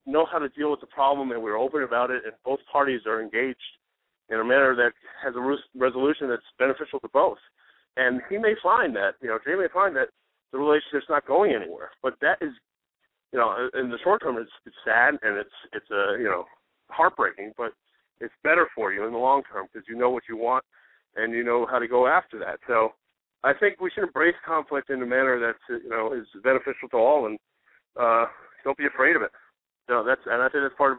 know how to deal with the problem and we're open about it and both parties are engaged in a manner that has a resolution that's beneficial to both. And he may find that, you know, Jay may find that the relationship's not going anywhere, but that is you know, in the short term, it's it's sad and it's it's a you know heartbreaking, but it's better for you in the long term because you know what you want and you know how to go after that. So I think we should embrace conflict in a manner that's you know is beneficial to all, and uh, don't be afraid of it. You know, that's and I think that's part of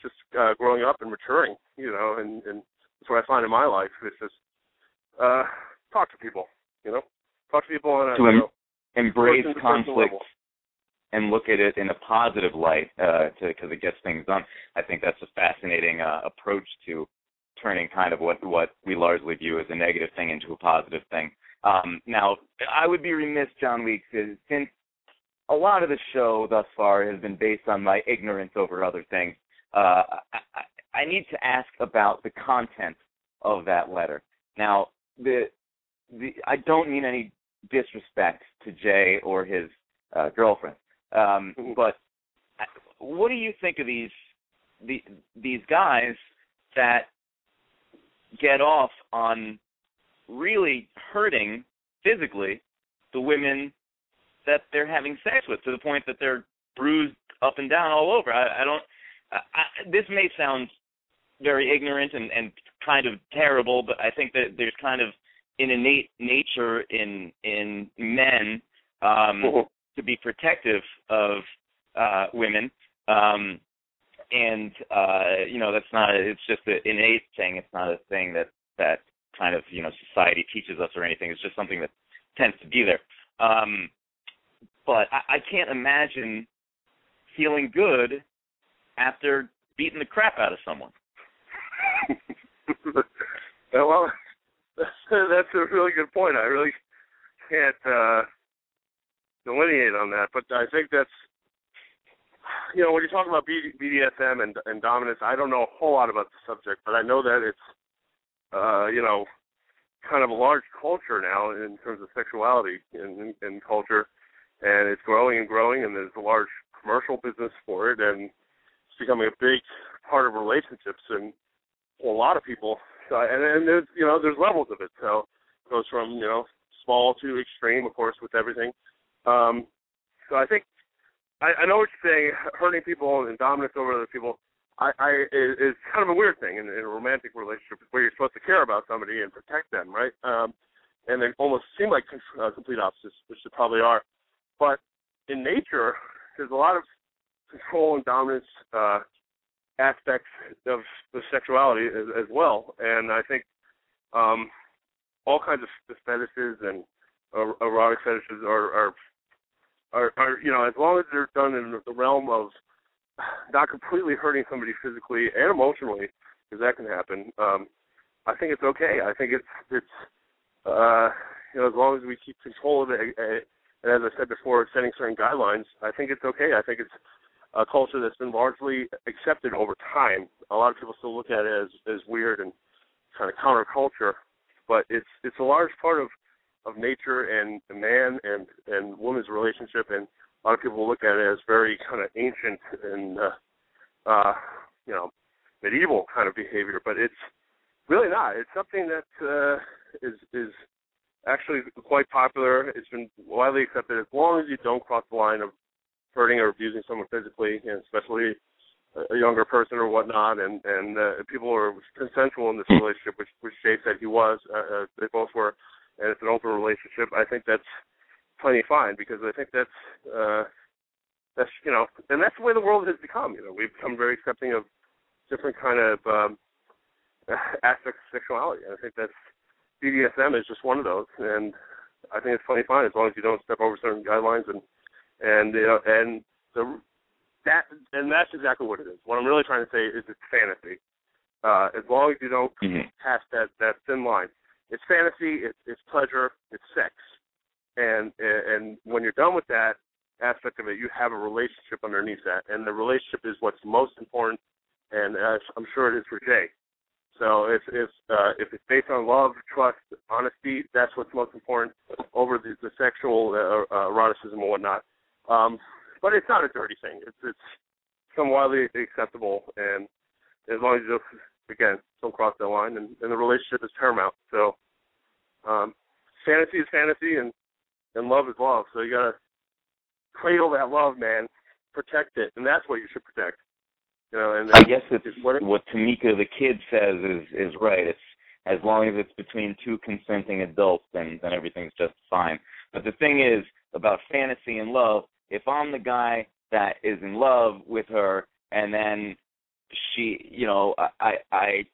just uh, growing up and maturing. You know, and and that's what I find in my life. It's just uh, talk to people. You know, talk to people and to em- know, embrace conflict and look at it in a positive light uh, because it gets things done. I think that's a fascinating uh, approach to turning kind of what what we largely view as a negative thing into a positive thing. Um, now, I would be remiss, John Weeks, since a lot of the show thus far has been based on my ignorance over other things. Uh, I, I need to ask about the content of that letter. Now, the the I don't mean any disrespect to Jay or his uh, girlfriend. Um, Mm-hmm. but what do you think of these the, these guys that get off on really hurting physically the women that they're having sex with to the point that they're bruised up and down all over? I, I don't. I, I, this may sound very ignorant and, and kind of terrible, but I think that there's kind of an innate nature in in men um, Mm-hmm. to be protective of uh, women. Um, and uh, you know that's not it's just an innate thing. It's not a thing that that kind of you know society teaches us or anything. It's just something that tends to be there. Um, but I, I can't imagine feeling good after beating the crap out of someone. well, that's, a really good point. I really can't uh, delineate on that, but I think that's you know when you're talking about BDSM and, and dominance, I don't know a whole lot about the subject, but I know that it's uh, you know kind of a large culture now in terms of sexuality in, in culture, and it's growing and growing, and there's a large commercial business for it, and it's becoming a big part of relationships and a lot of people. So, and, and there's you know there's levels of it. So it goes from you know small to extreme, of course, with everything. Um, so I think I, I know what you're saying. Hurting people and dominance over other people, I, I is, is kind of a weird thing in, in a romantic relationship where you're supposed to care about somebody and protect them, right? Um, and they almost seem like uh, complete opposites, which they probably are. But in nature, there's a lot of control and dominance uh, aspects of the sexuality as, as well, and I think um, all kinds of fetishes and uh, erotic fetishes are, are are are you know as long as they're done in the realm of not completely hurting somebody physically and emotionally, because that can happen. Um, I think it's okay. I think it's it's uh, you know as long as we keep control of it, uh, and as I said before, setting certain guidelines, I think it's okay. I think it's a culture that's been largely accepted over time. A lot of people still look at it as as weird and kind of counterculture, but it's it's a large part of of nature and man and and woman's relationship, and a lot of people look at it as very kind of ancient and uh, uh, you know medieval kind of behavior, but it's really not. It's something that uh, is is actually quite popular. It's been widely accepted as long as you don't cross the line of hurting or abusing someone physically, and especially a younger person or whatnot, and and uh, people are consensual in this relationship, which which Jay said he was. Uh, uh, they both were, and it's an open relationship. I think that's plenty fine because I think that's uh, that's you know, and that's the way the world has become. You know, we've become very accepting of different kind of um, aspects of sexuality, and I think that's BDSM is just one of those, and I think it's plenty fine as long as you don't step over certain guidelines and and you know and the that and that's exactly what it is. What I'm really trying to say is it's fantasy. Uh, as long as you don't mm-hmm. pass that that thin line, it's fantasy. It's, it's pleasure. It's sex. And and when you're done with that aspect of it, you have a relationship underneath that, and the relationship is what's most important. And I'm sure it is for Jay. So if if uh, if it's based on love, trust, honesty, that's what's most important over the, the sexual uh, uh, eroticism and whatnot. Um, but it's not a dirty thing. It's it's some widely acceptable, and as long as you again don't cross that line, and, and the relationship is paramount. So, um, fantasy is fantasy, and and love is love. So you gotta cradle that love, man. Protect it, and that's what you should protect. You know, and I guess it's what, what Tamika the kid says is is right. It's as long as it's between two consenting adults, then then everything's just fine. But the thing is about fantasy and love, if I'm the guy that is in love with her and then she, you know, I I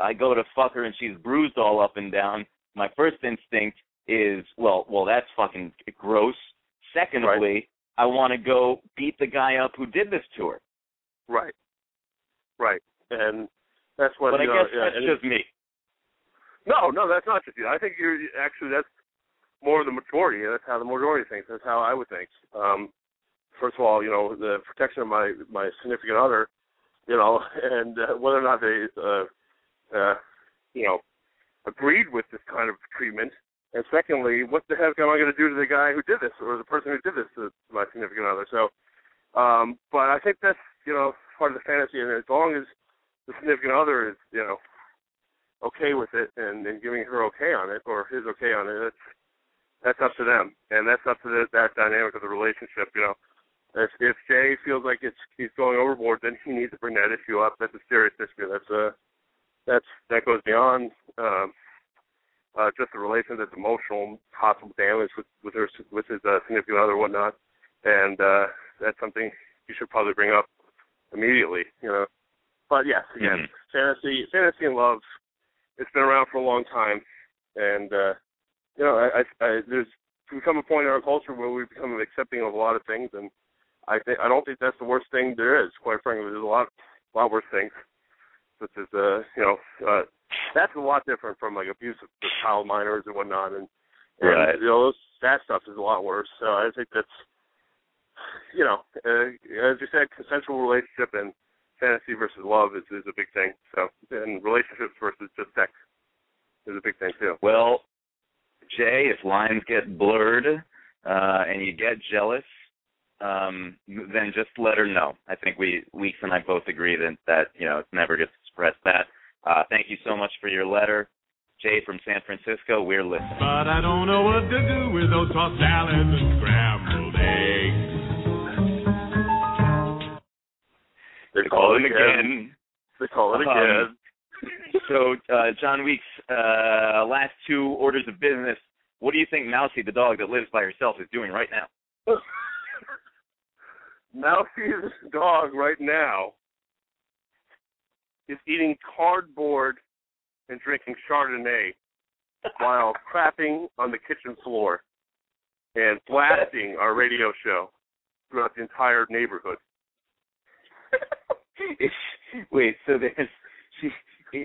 I go to fuck her and she's bruised all up and down, my first instinct is, well, well that's fucking gross. Secondly, right. I want to go beat the guy up who did this to her. Right. Right. And that's what But you I know, guess yeah, that's just me. No, no, that's not just you. I think you're actually that's more the majority. That's how the majority thinks. That's how I would think. Um, first of all, you know, the protection of my my significant other, you know, and uh, whether or not they, uh, uh, you know, agreed with this kind of treatment. And secondly, what the heck am I going to do to the guy who did this or the person who did this to my significant other? So, um, but I think that's you know part of the fantasy, and as long as the significant other is you know okay with it and, and giving her okay on it or his okay on it, that's that's up to them, and that's up to the, that dynamic of the relationship. You know, if if Jay feels like it's he's going overboard, then he needs to bring that issue up. That's a serious issue. That's a that's that goes beyond um, uh, just the relation. That's emotional, possible damage with with her with his uh, significant other, or whatnot, and uh, that's something you should probably bring up immediately. You know, but yes, again, mm-hmm. fantasy, fantasy and love. It's been around for a long time, and uh, you know, I, I, I there's become a point in our culture where we've become accepting of a lot of things, and I think I don't think that's the worst thing there is. Quite frankly, there's a lot, a lot worse things, such as uh, you know, uh, that's a lot different from like abuse of the child minors and whatnot, and, and Right. you know, those, that stuff is a lot worse. So I think that's, you know, uh, as you said, consensual relationship and fantasy versus love is is a big thing. So and relationships versus just sex is a big thing too. Well, Jay, if lines get blurred uh, and you get jealous, um, then just let her know. I think we Weeks and I both agree that that you know it's never to express that. Uh, thank you so much for your letter, Jay from San Francisco. We're listening. But I don't know what to do with those tossed salads and scrambled eggs. They're Calling calling again. They call it Um, again. So, uh, John Weeks, uh, last two orders of business. What do you think Mousy, the dog that lives by herself, is doing right now? Mousie's dog right now is eating cardboard and drinking Chardonnay while crapping on the kitchen floor and blasting our radio show throughout the entire neighborhood. is she, wait, so there's she.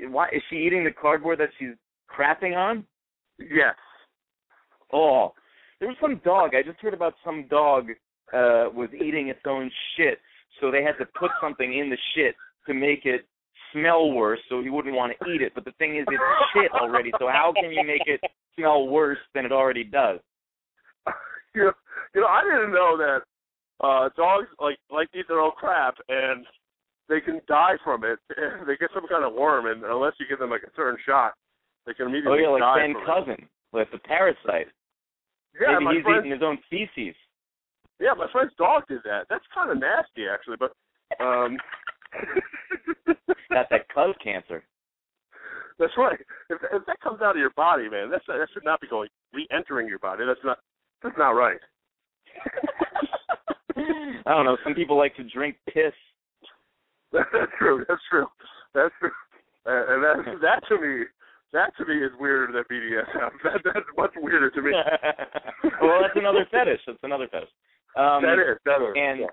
Why is she eating the cardboard that she's crapping on? Yes. Oh, there was some dog. I just heard about some dog uh was eating its own shit, so they had to put something in the shit to make it smell worse, so he wouldn't want to eat it. But the thing is, it's shit already. So how can you make it smell worse than it already does? you know, you know, I didn't know that uh dogs like like eat their own crap and they can die from it. they get some kind of worm and unless you give them like a certain shot, they can immediately Oh yeah, like die Ben it. Cousin with the parasite. Yeah, Maybe my he's friend, eating his own feces. Yeah, my friend's dog did that. That's kind of nasty, actually. But um, Got that cuz cancer. that's right. If, if that comes out of your body, man, that's that should not be going re-entering your body. That's not that's not right. I don't know. Some people like to drink piss. that's true. That's true. That's true. Uh, and that that to me, that to me is weirder than BDSM. That that's much weirder to me. well, that's another fetish. That's another fetish. Um, that is. That is. and yeah.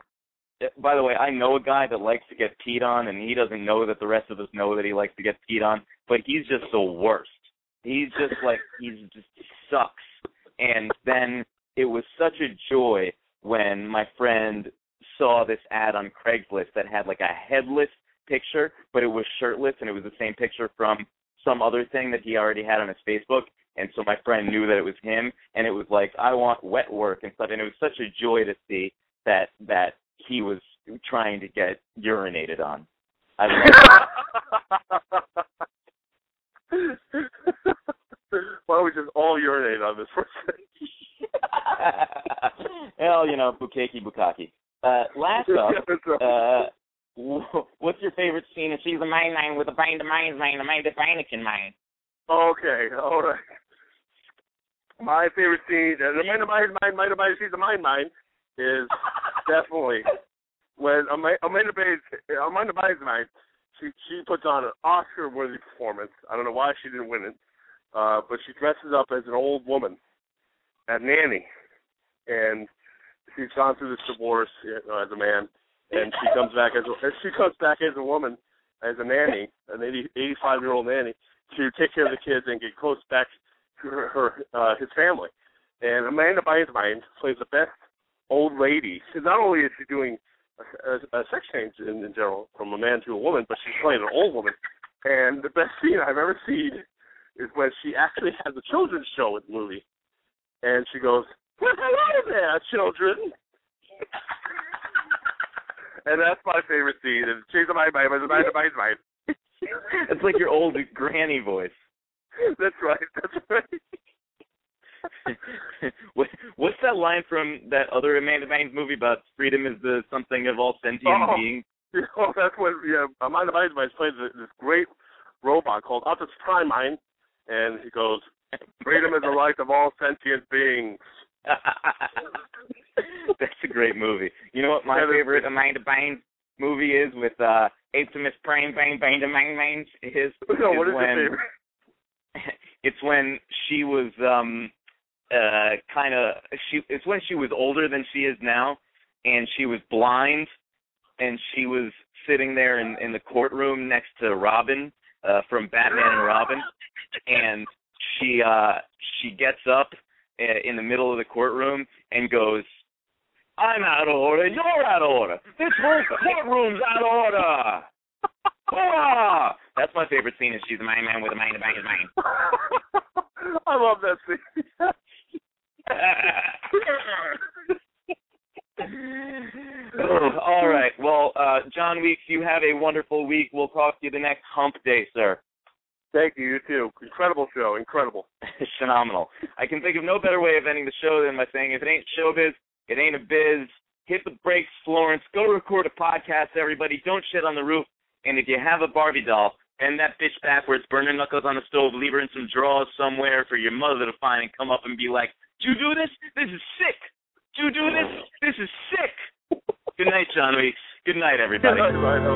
Uh, by the way, I know a guy that likes to get peed on, and he doesn't know that the rest of us know that he likes to get peed on. But he's just the worst. He's just like he's just sucks. And then it was such a joy when my friend saw this ad on Craigslist that had like a headless picture, but it was shirtless, and it was the same picture from some other thing that he already had on his Facebook. And so my friend knew that it was him, and it was like, I want wet work and stuff. And it was such a joy to see that that he was trying to get urinated on. I love Why don't we just all urinate on this person? well, you know, bukaki bukaki. Uh, last up, uh, what's your favorite scene? And she's a mind mind with a brain to mind mind, a mind to Heineken mind. Okay, all right. My favorite scene, the mind of mine, mind, mind of mine, she's a mind, mine, is definitely when Amanda Bates, Amanda Bynes, mine, she she puts on an Oscar-worthy performance. I don't know why she didn't win it, uh, but she dresses up as an old woman, a nanny, and she's gone through this divorce uh, as a man, and she comes back as a, she comes back as a woman, as a nanny, an 80, 85 year old nanny, to take care of the kids and get close back to her, her uh, his family. And Amanda Bynes plays the best old lady. So not only is she doing a, a, a sex change in, in general from a man to a woman, but she's playing an old woman. And the best scene I've ever seen is when she actually has a children's show with Louie, and she goes, "Well, hello there, children." and that's my favorite scene. And she's my my my my my my. It's like your old granny voice. That's right. That's right. what, what's that line from that other Amanda Bynes movie about freedom is the something of all sentient Oh. beings? You know, that's what yeah, Amanda Bynes plays this great robot called Optimus Prime Mind, and he goes, "Freedom is the right of all sentient beings." That's a great movie. You know what my favorite. Amanda Bynes movie is with uh Optimus Prime Bang Bang Bang Bangs is, No, is what is when your favorite? it's when she was um uh kind of she it's when she was older than she is now and she was blind, and she was sitting there in in the courtroom next to Robin uh, from Batman and Robin, and she uh she gets up uh, in the middle of the courtroom and goes, "I'm out of order. You're out of order. This whole courtroom's out of order." Hoorah! That's my favorite scene. Is she's a main man with a main, main, a main. I love that scene. All right. Well, uh, John Weeks, you have a wonderful week. We'll talk to you the next hump day, sir. Thank you. You too. Incredible show. Incredible. Phenomenal. I can think of no better way of ending the show than by saying, if it ain't showbiz, it ain't a biz. Hit the brakes, Florence. Go record a podcast, everybody. Don't shit on the roof. And if you have a Barbie doll, bend that bitch backwards, burn her knuckles on the stove, leave her in some drawers somewhere for your mother to find and come up and be like, "Do you do this? This is sick. Do you do this? This is sick." Good night, John Weeks. Good night, everybody. Right, right, right,